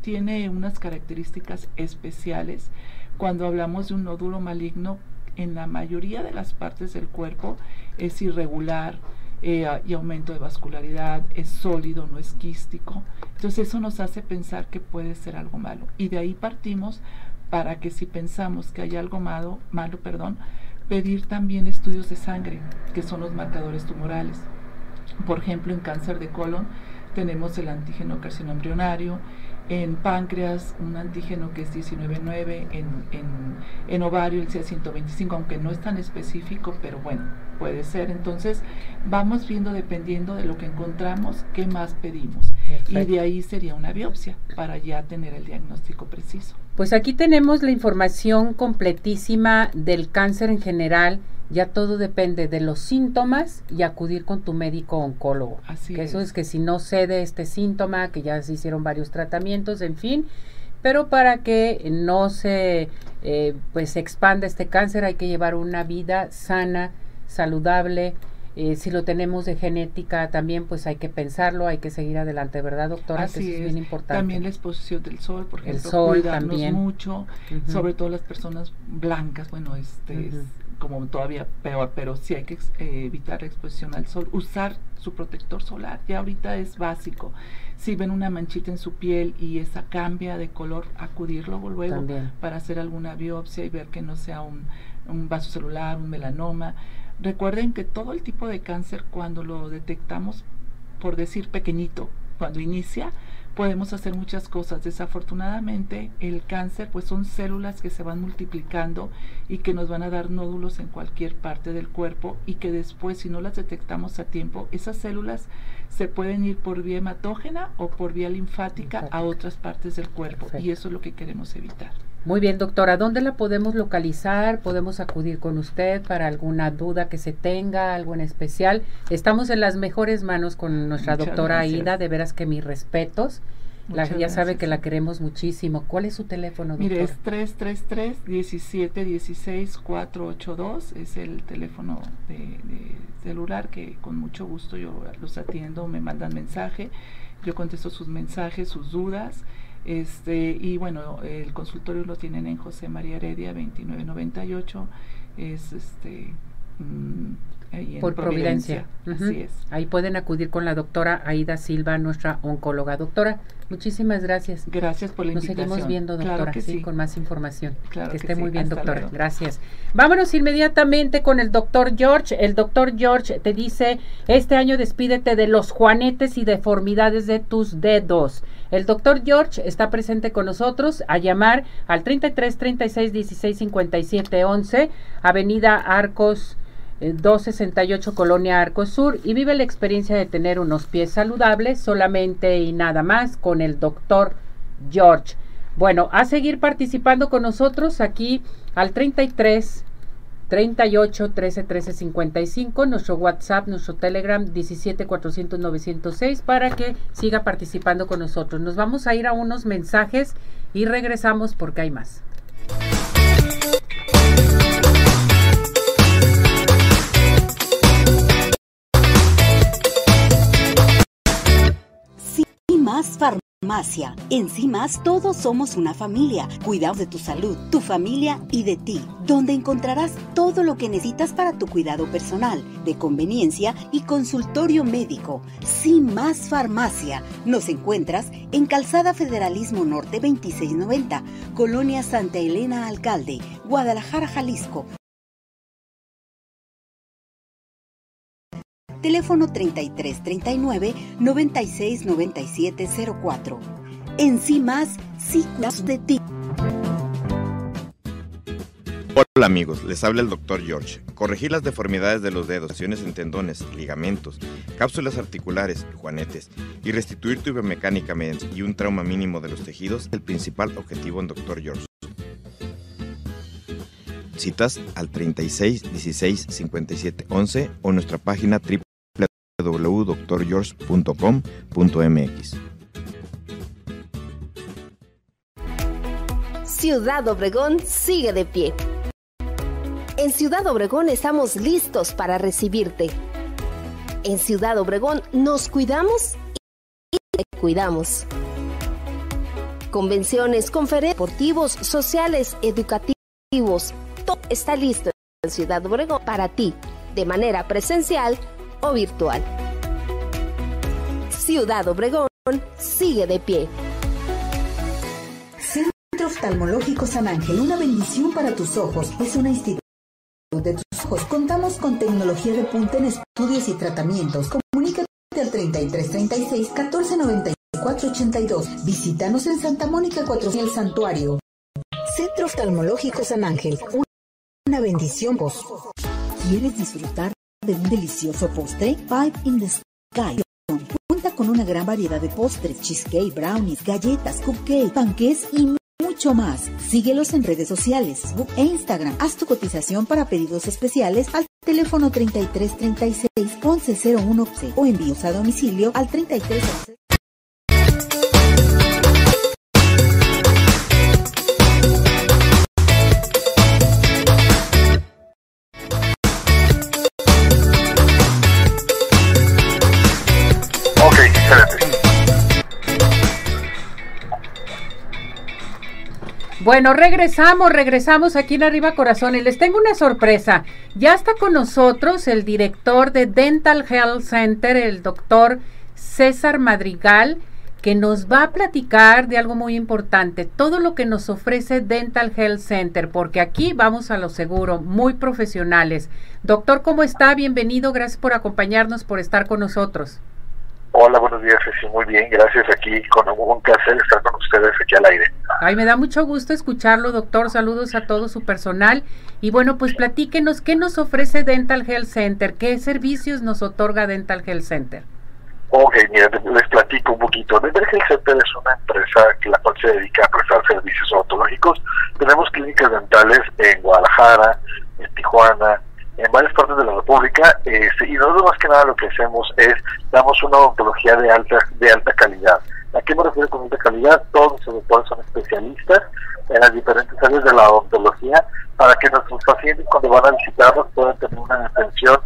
S7: Tiene unas características especiales. Cuando hablamos de un nódulo maligno, en la mayoría de las partes del cuerpo es irregular, eh, y aumento de vascularidad, es sólido, no es quístico. Entonces eso nos hace pensar que puede ser algo malo. Y de ahí partimos para que si pensamos que hay algo malo, malo perdón, pedir también estudios de sangre, que son los marcadores tumorales. Por ejemplo, en cáncer de colon tenemos el antígeno carcinoembrionario, en páncreas un antígeno que es 19.9, en, en, en ovario el CA125, aunque no es tan específico, pero bueno, puede ser. Entonces, vamos viendo dependiendo de lo que encontramos, qué más pedimos. Y de ahí sería una biopsia para ya tener el diagnóstico preciso.
S2: Pues aquí tenemos la información completísima del cáncer en general. Ya todo depende de los síntomas y acudir con tu médico oncólogo.
S7: Así
S2: que
S7: es.
S2: eso es que si no cede este síntoma, que ya se hicieron varios tratamientos, en fin, pero para que no se eh, pues expanda este cáncer hay que llevar una vida sana, saludable. Eh, si lo tenemos de genética también, pues hay que pensarlo, hay que seguir adelante, ¿verdad, doctora?
S7: Así
S2: que eso es,
S7: es.
S2: bien importante.
S7: También la exposición del sol, por
S2: El
S7: ejemplo,
S2: sol
S7: cuidarnos
S2: también.
S7: mucho, sobre todo las personas blancas, bueno, este es como todavía peor, pero sí hay que eh, evitar la exposición al sol, usar su protector solar, ya ahorita es básico. Si ven una manchita en su piel y esa cambia de color, acudirlo luego
S2: También.
S7: para hacer alguna biopsia y ver que no sea un, un vaso celular, un melanoma. Recuerden que todo el tipo de cáncer, cuando lo detectamos, por decir pequeñito, cuando inicia, podemos hacer muchas cosas. Desafortunadamente, el cáncer, pues son células que se van multiplicando y que nos van a dar nódulos en cualquier parte del cuerpo y que después, si no las detectamos a tiempo, esas células se pueden ir por vía hematógena o por vía linfática a otras partes del cuerpo
S2: Perfecto.
S7: y eso es lo que queremos evitar.
S2: Muy bien, doctora, ¿dónde la podemos localizar? ¿Podemos acudir con usted para alguna duda que se tenga, algo en especial? Estamos en las mejores manos con nuestra
S7: Muchas
S2: doctora
S7: gracias.
S2: Aida, de veras que mis respetos. La, ya sabe que la queremos muchísimo. ¿Cuál es su teléfono, doctora?
S7: Mire, es 333 17 16 482 es el teléfono de, de celular que con mucho gusto yo los atiendo, me mandan mensaje, yo contesto sus mensajes, sus dudas. Este, y bueno, el consultorio lo tienen en José María Heredia 2998, es este mm, ahí en
S2: Por Providencia.
S7: Así es.
S2: Ahí pueden acudir con la doctora Aida Silva, nuestra oncóloga. Doctora, muchísimas gracias.
S7: Gracias por la
S2: Nos
S7: invitación.
S2: seguimos viendo,
S7: Claro
S2: doctora,
S7: que
S2: sí,
S7: sí.
S2: con más información.
S7: Claro
S2: que
S7: que
S2: esté
S7: sí.
S2: muy bien,
S7: Hasta
S2: doctora.
S7: luego.
S2: Gracias. Vámonos inmediatamente con el doctor George. El doctor George te dice, este año despídete de los juanetes y deformidades de tus dedos. El doctor George está presente con nosotros a llamar al 33 36 16 57 11, Avenida Arcos eh, 268 Colonia Arcos Sur y vive la experiencia de tener unos pies saludables solamente y nada más con el doctor George. Bueno, a seguir participando con nosotros aquí al 33 38 13 13 55, nuestro WhatsApp, nuestro Telegram 17 400 906 para que siga participando con nosotros. Nos vamos a ir a unos mensajes y regresamos porque hay más.
S8: Farmacia. En Cimas todos somos una familia. Cuidamos de tu salud, tu familia y de ti, donde encontrarás todo lo que necesitas para tu cuidado personal, de conveniencia y consultorio médico. Más Farmacia. Nos encuentras en Calzada Federalismo Norte 2690, Colonia Santa Elena Alcalde, Guadalajara, Jalisco. Teléfono 3339 969704. En sí más, sí de ti.
S6: Hola amigos, les habla el Dr. George. Corregir las deformidades de los dedos, lesiones en tendones, ligamentos, cápsulas articulares, juanetes y restituir tu biomecánica y un trauma mínimo de los tejidos es el principal objetivo en Dr. George. Citas al 36 16 57 11 o nuestra página www.drgeorge.com.mx.
S4: Ciudad Obregón sigue de pie. En Ciudad Obregón estamos listos para recibirte. En Ciudad Obregón nos cuidamos y te cuidamos. Convenciones, conferencias, deportivos, sociales, educativos, todo está listo en Ciudad Obregón para ti, de manera presencial o virtual. Ciudad Obregón sigue de pie.
S1: Centro Oftalmológico San Ángel, una bendición para tus ojos. Es una institución de tus ojos. Contamos con tecnología de punta en estudios y tratamientos. Comunícate al 3336 1494 82. Visítanos en Santa Mónica 4 el Santuario. Centro Oftalmológico San Ángel, una bendición vos. ¿Quieres disfrutar de un delicioso postre? Five in the Sky cuenta con una gran variedad de postres, cheesecake, brownies, galletas, cupcake, panqués y mucho más. Síguelos en redes sociales, Facebook e Instagram. Haz tu cotización para pedidos especiales al teléfono 3336 1101 o envíos a domicilio al 3311.
S2: Bueno, regresamos, regresamos aquí en Arriba Corazones. Les tengo una sorpresa. Ya está con nosotros el director de Dental Health Center, el doctor César Madrigal, que nos va a platicar de algo muy importante, todo lo que nos ofrece Dental Health Center, porque aquí vamos a lo seguro, muy profesionales. Doctor, ¿cómo está? Bienvenido, gracias por acompañarnos, por estar con nosotros.
S9: Hola, buenos días, sí, muy bien, gracias aquí, con un placer estar con ustedes aquí al aire.
S2: Ay, me da mucho gusto escucharlo, doctor. Saludos a todo su personal. Y bueno, pues platíquenos, ¿qué nos ofrece Dental Health Center? ¿Qué servicios nos otorga Dental Health Center?
S9: Ok, mira, les platico un poquito. Dental Health Center es una empresa que la cual se dedica a prestar servicios odontológicos. Tenemos clínicas dentales en Guadalajara, en Tijuana, en varias partes de la República este, y nosotros más que nada lo que hacemos es damos una odontología de alta de alta calidad. ¿A qué me refiero con alta calidad? Todos los doctores son especialistas en las diferentes áreas de la odontología para que nuestros pacientes cuando van a visitarnos puedan tener una atención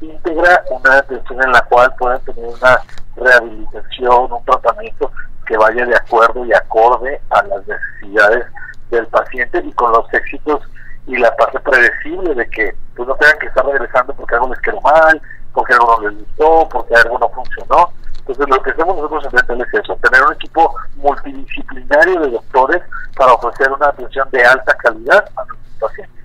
S9: íntegra, una atención en la cual puedan tener una rehabilitación, un tratamiento que vaya de acuerdo y acorde a las necesidades del paciente y con los éxitos y la parte predecible de que pues no tengan que estar regresando porque algo les quedó mal, porque algo no les gustó, porque algo no funcionó. Entonces lo que hacemos nosotros en Dental es eso, tener un equipo multidisciplinario de doctores para ofrecer una atención de alta calidad a nuestros pacientes.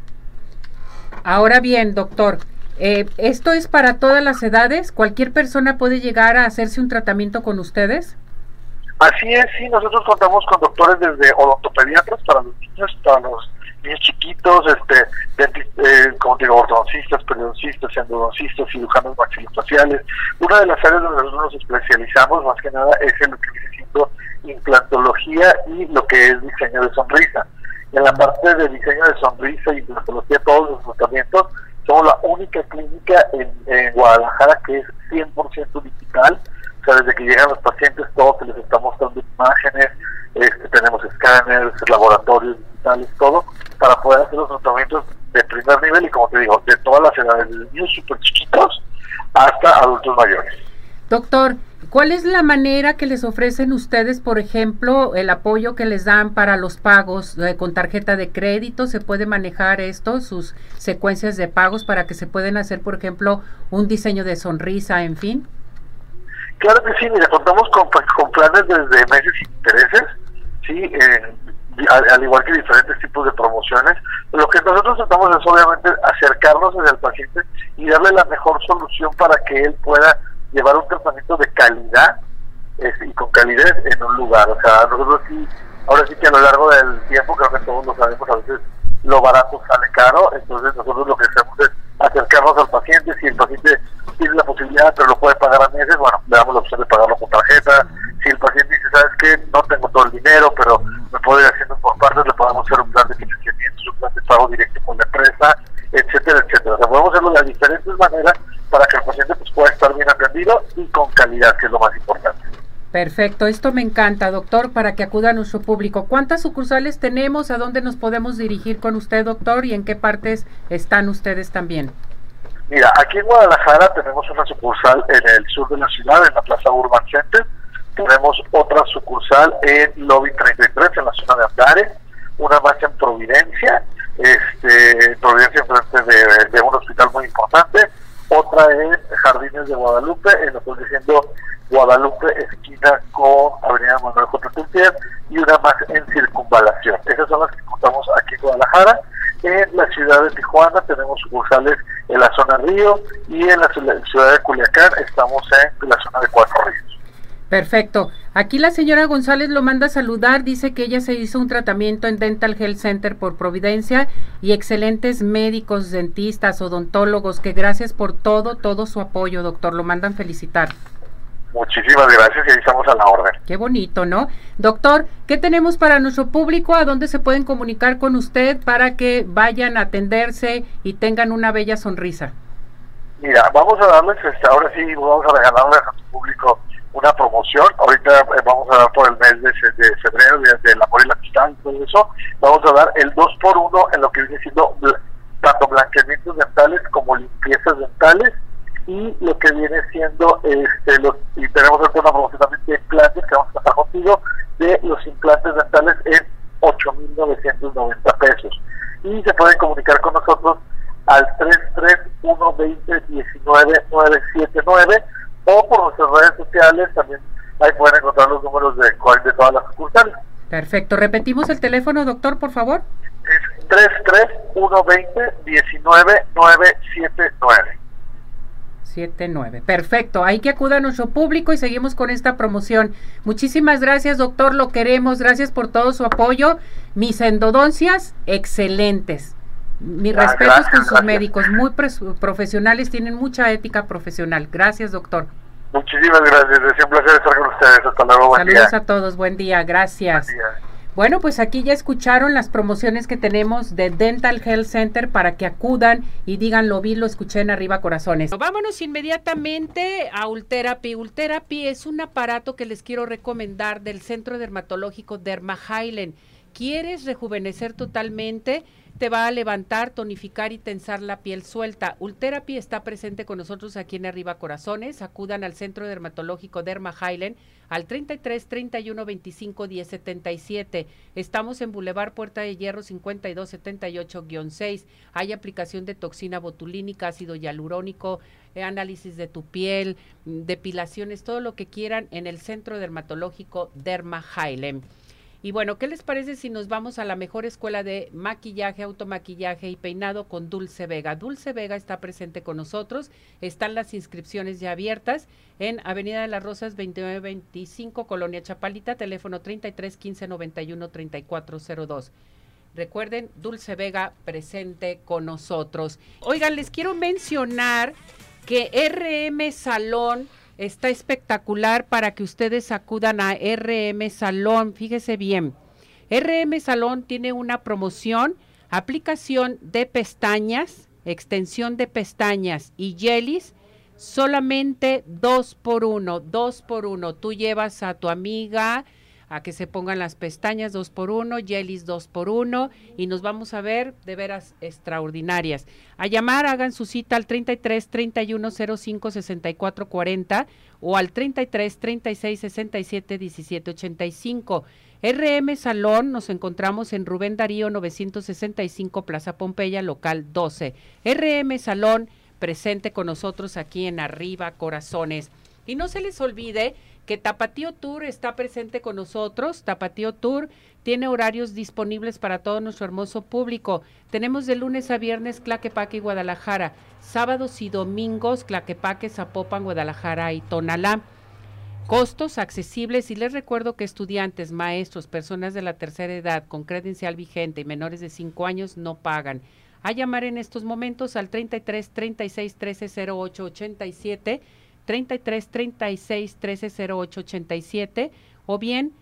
S2: Ahora bien, doctor, eh, ¿esto es para todas las edades? ¿Cualquier persona puede llegar a hacerse un tratamiento con ustedes?
S9: Así es, sí, nosotros contamos con doctores desde odontopediatras para los niños, para los niños chiquitos, este, eh, como digo, ortodoncistas, periodoncistas, endodoncistas, cirujanos maxilofaciales. Una de las áreas donde nosotros nos especializamos más que nada es en lo que viene implantología y lo que es diseño de sonrisa. En la parte de diseño de sonrisa y implantología, todos los tratamientos, somos la única clínica en, en Guadalajara que es 100% digital. Desde que llegan los pacientes, todo se les está mostrando imágenes, este, tenemos escáneres, laboratorios digitales, todo, para poder hacer los tratamientos de primer nivel y como te digo, de todas las edades, desde niños súper chiquitos hasta adultos mayores.
S2: Doctor, ¿cuál es la manera que les ofrecen ustedes, por ejemplo, el apoyo que les dan para los pagos eh, con tarjeta de crédito? ¿Se puede manejar esto, sus secuencias de pagos para que se pueden hacer, por ejemplo, un diseño de sonrisa, en fin?
S9: Claro que sí, mira, contamos con, con planes desde meses sin intereses, sí, eh, al, al, igual que diferentes tipos de promociones. Lo que nosotros tratamos es obviamente acercarnos al paciente y darle la mejor solución para que él pueda llevar un tratamiento de calidad este, y con calidez en un lugar. O sea, nosotros sí, ahora sí que a lo largo del tiempo, creo que todos lo sabemos, a veces lo barato sale caro, entonces nosotros lo que hacemos es acercarnos al paciente, si el paciente tiene la posibilidad pero lo puede pagar a meses, bueno, le damos la opción de pagarlo con tarjeta, si el paciente dice, ¿sabes qué? No tengo todo el dinero, pero me puedo ir haciendo por partes, le podemos hacer un plan de financiamiento, un plan de pago directo con la empresa, etcétera, etcétera. O sea, podemos hacerlo de diferentes maneras para que el paciente pues, pueda estar bien atendido y con calidad, que es lo más importante.
S2: Perfecto, esto me encanta, doctor, para que acuda a nuestro público. ¿Cuántas sucursales tenemos? ¿A dónde nos podemos dirigir con usted, doctor? ¿Y en qué partes están ustedes también?
S9: Mira, aquí en Guadalajara tenemos una sucursal en el sur de la ciudad, en la Plaza Urban Center. Tenemos otra sucursal en Lobby 33, en la zona de Andares. Una más en Providencia, este, Providencia enfrente de, un hospital muy importante. otra en Jardines de Guadalupe, en lo que estoy diciendo Guadalupe, esquina con Avenida Manuel J. Y una más en Circunvalación. Esas son las que contamos aquí en Guadalajara. En la ciudad de Tijuana tenemos sucursales en la zona Río y en la ciudad de Culiacán estamos en la zona de Cuatro Ríos.
S2: Perfecto. Aquí la señora González lo manda a saludar, dice que ella se hizo un tratamiento en Dental Health Center por Providencia y excelentes médicos, dentistas, odontólogos, que gracias por todo, todo su apoyo, doctor. Lo mandan felicitar.
S9: Muchísimas gracias y ahí estamos a la orden.
S2: Qué bonito, ¿no? Doctor, ¿qué tenemos para nuestro público? ¿A dónde se pueden comunicar con usted para que vayan a atenderse y tengan una bella sonrisa?
S9: Mira, vamos a darles, este, ahora sí, vamos a regalarles a nuestro público una promoción. Ahorita eh, vamos a dar por el mes de, febrero, de, la amor y la amistad y todo eso. Vamos a dar el 2 por 1 en lo que viene siendo tanto blanqueamientos dentales como limpiezas dentales y lo que viene siendo este los y tenemos una promoción también de implantes que vamos a pasar contigo de los implantes dentales en 8.990 pesos y se pueden comunicar con nosotros al 33120 o por nuestras redes sociales también ahí pueden encontrar los números de, de todas las sucursales.
S2: Perfecto. Repetimos el teléfono, doctor, por favor.
S9: Es 33120 19979.
S2: 79. Perfecto, hay que acuda a nuestro público y seguimos con esta promoción. Muchísimas gracias, doctor, lo queremos. Gracias por todo su apoyo. Mis endodoncias, excelentes. Mis ah, respetos con sus médicos, muy profesionales, tienen mucha ética profesional. Gracias, doctor.
S9: Muchísimas gracias, es un placer estar con ustedes. Hasta luego, buen
S2: Saludos a todos, buen día, gracias. Buen día. Bueno, pues aquí ya escucharon las promociones que tenemos de Dental Health Center para que acudan y digan lo vi, lo escuché en arriba corazones. Vámonos inmediatamente a Ultherapy. Ultherapy es un aparato que les quiero recomendar del Centro Dermatológico Derma. ¿Quieres rejuvenecer totalmente? te va a levantar, tonificar y tensar la piel suelta. Ultherapy está presente con nosotros aquí en Arriba Corazones. Acudan al Centro Dermatológico Derma Highland al 33 31 25 10 77. Estamos en Boulevard Puerta de Hierro 52 78-6. Hay aplicación de toxina botulínica, ácido hialurónico, eh, análisis de tu piel, mm, depilaciones, todo lo que quieran en el Centro Dermatológico Derma Highland. Y bueno, ¿qué les parece si nos vamos a la mejor escuela de maquillaje, automaquillaje y peinado con Dulce Vega? Dulce Vega está presente con nosotros, están las inscripciones ya abiertas en Avenida de las Rosas 2925, Colonia Chapalita, teléfono 33 15 91 3402. Recuerden, Dulce Vega presente con nosotros. Oigan, les quiero mencionar que RM Salón Está espectacular para que ustedes acudan a RM Salón. Fíjese bien. RM Salón tiene una promoción, aplicación de pestañas, extensión de pestañas y jellies, solamente dos por uno, dos por uno. Tú llevas a tu amiga, a que se pongan las pestañas dos por uno, jellies dos por uno y nos vamos a ver de veras extraordinarias. A llamar, hagan su cita al 33 31 05 64 40 o al 33 36 67 17 85. RM Salón, nos encontramos en Rubén Darío 965 Plaza Pompeya, local 12. RM Salón, presente con nosotros aquí en Arriba Corazones. Y no se les olvide que Tapatío Tour está presente con nosotros. Tapatío Tour tiene horarios disponibles para todo nuestro hermoso público. Tenemos de lunes a viernes Claquepaque y Guadalajara, sábados y domingos Claquepaque, Zapopan, Guadalajara y Tonalá. Costos accesibles y les recuerdo que estudiantes, maestros, personas de la tercera edad con credencial vigente y menores de 5 años no pagan. A llamar en estos momentos al 33 36 13 08 87 33 36 13 08 87 o bien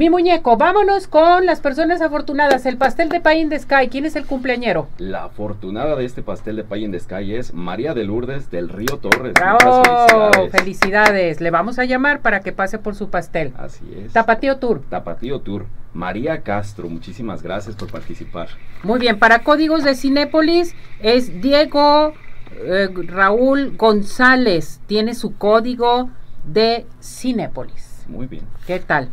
S2: Mi muñeco, vámonos con las personas afortunadas. El pastel de Pay in the Sky. ¿Quién es el cumpleañero?
S10: La afortunada de este pastel de Pay in the Sky es María de Lourdes del Río Torres.
S2: ¡Bravo! Felicidades. felicidades. Le vamos a llamar para que pase por su pastel.
S10: Así es.
S2: Tapatío Tour.
S10: Tapatío Tour. María Castro. Muchísimas gracias por participar.
S2: Muy bien, para códigos de Cinépolis es Diego eh, Raúl González. Tiene su código de Cinépolis.
S10: Muy bien.
S2: ¿Qué tal?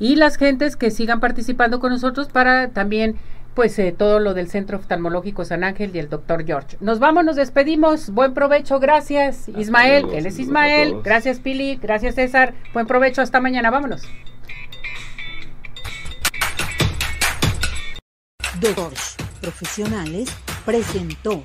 S2: Y las gentes que sigan participando con nosotros para también pues eh, todo lo del Centro Oftalmológico San Ángel y el doctor George. Nos vamos, nos despedimos. Buen provecho, gracias Ismael.
S10: luego,
S2: Él es Ismael.
S10: todos.
S2: Gracias Pili, gracias César. Buen provecho, hasta mañana. Vámonos.
S8: Doctor Profesionales presentó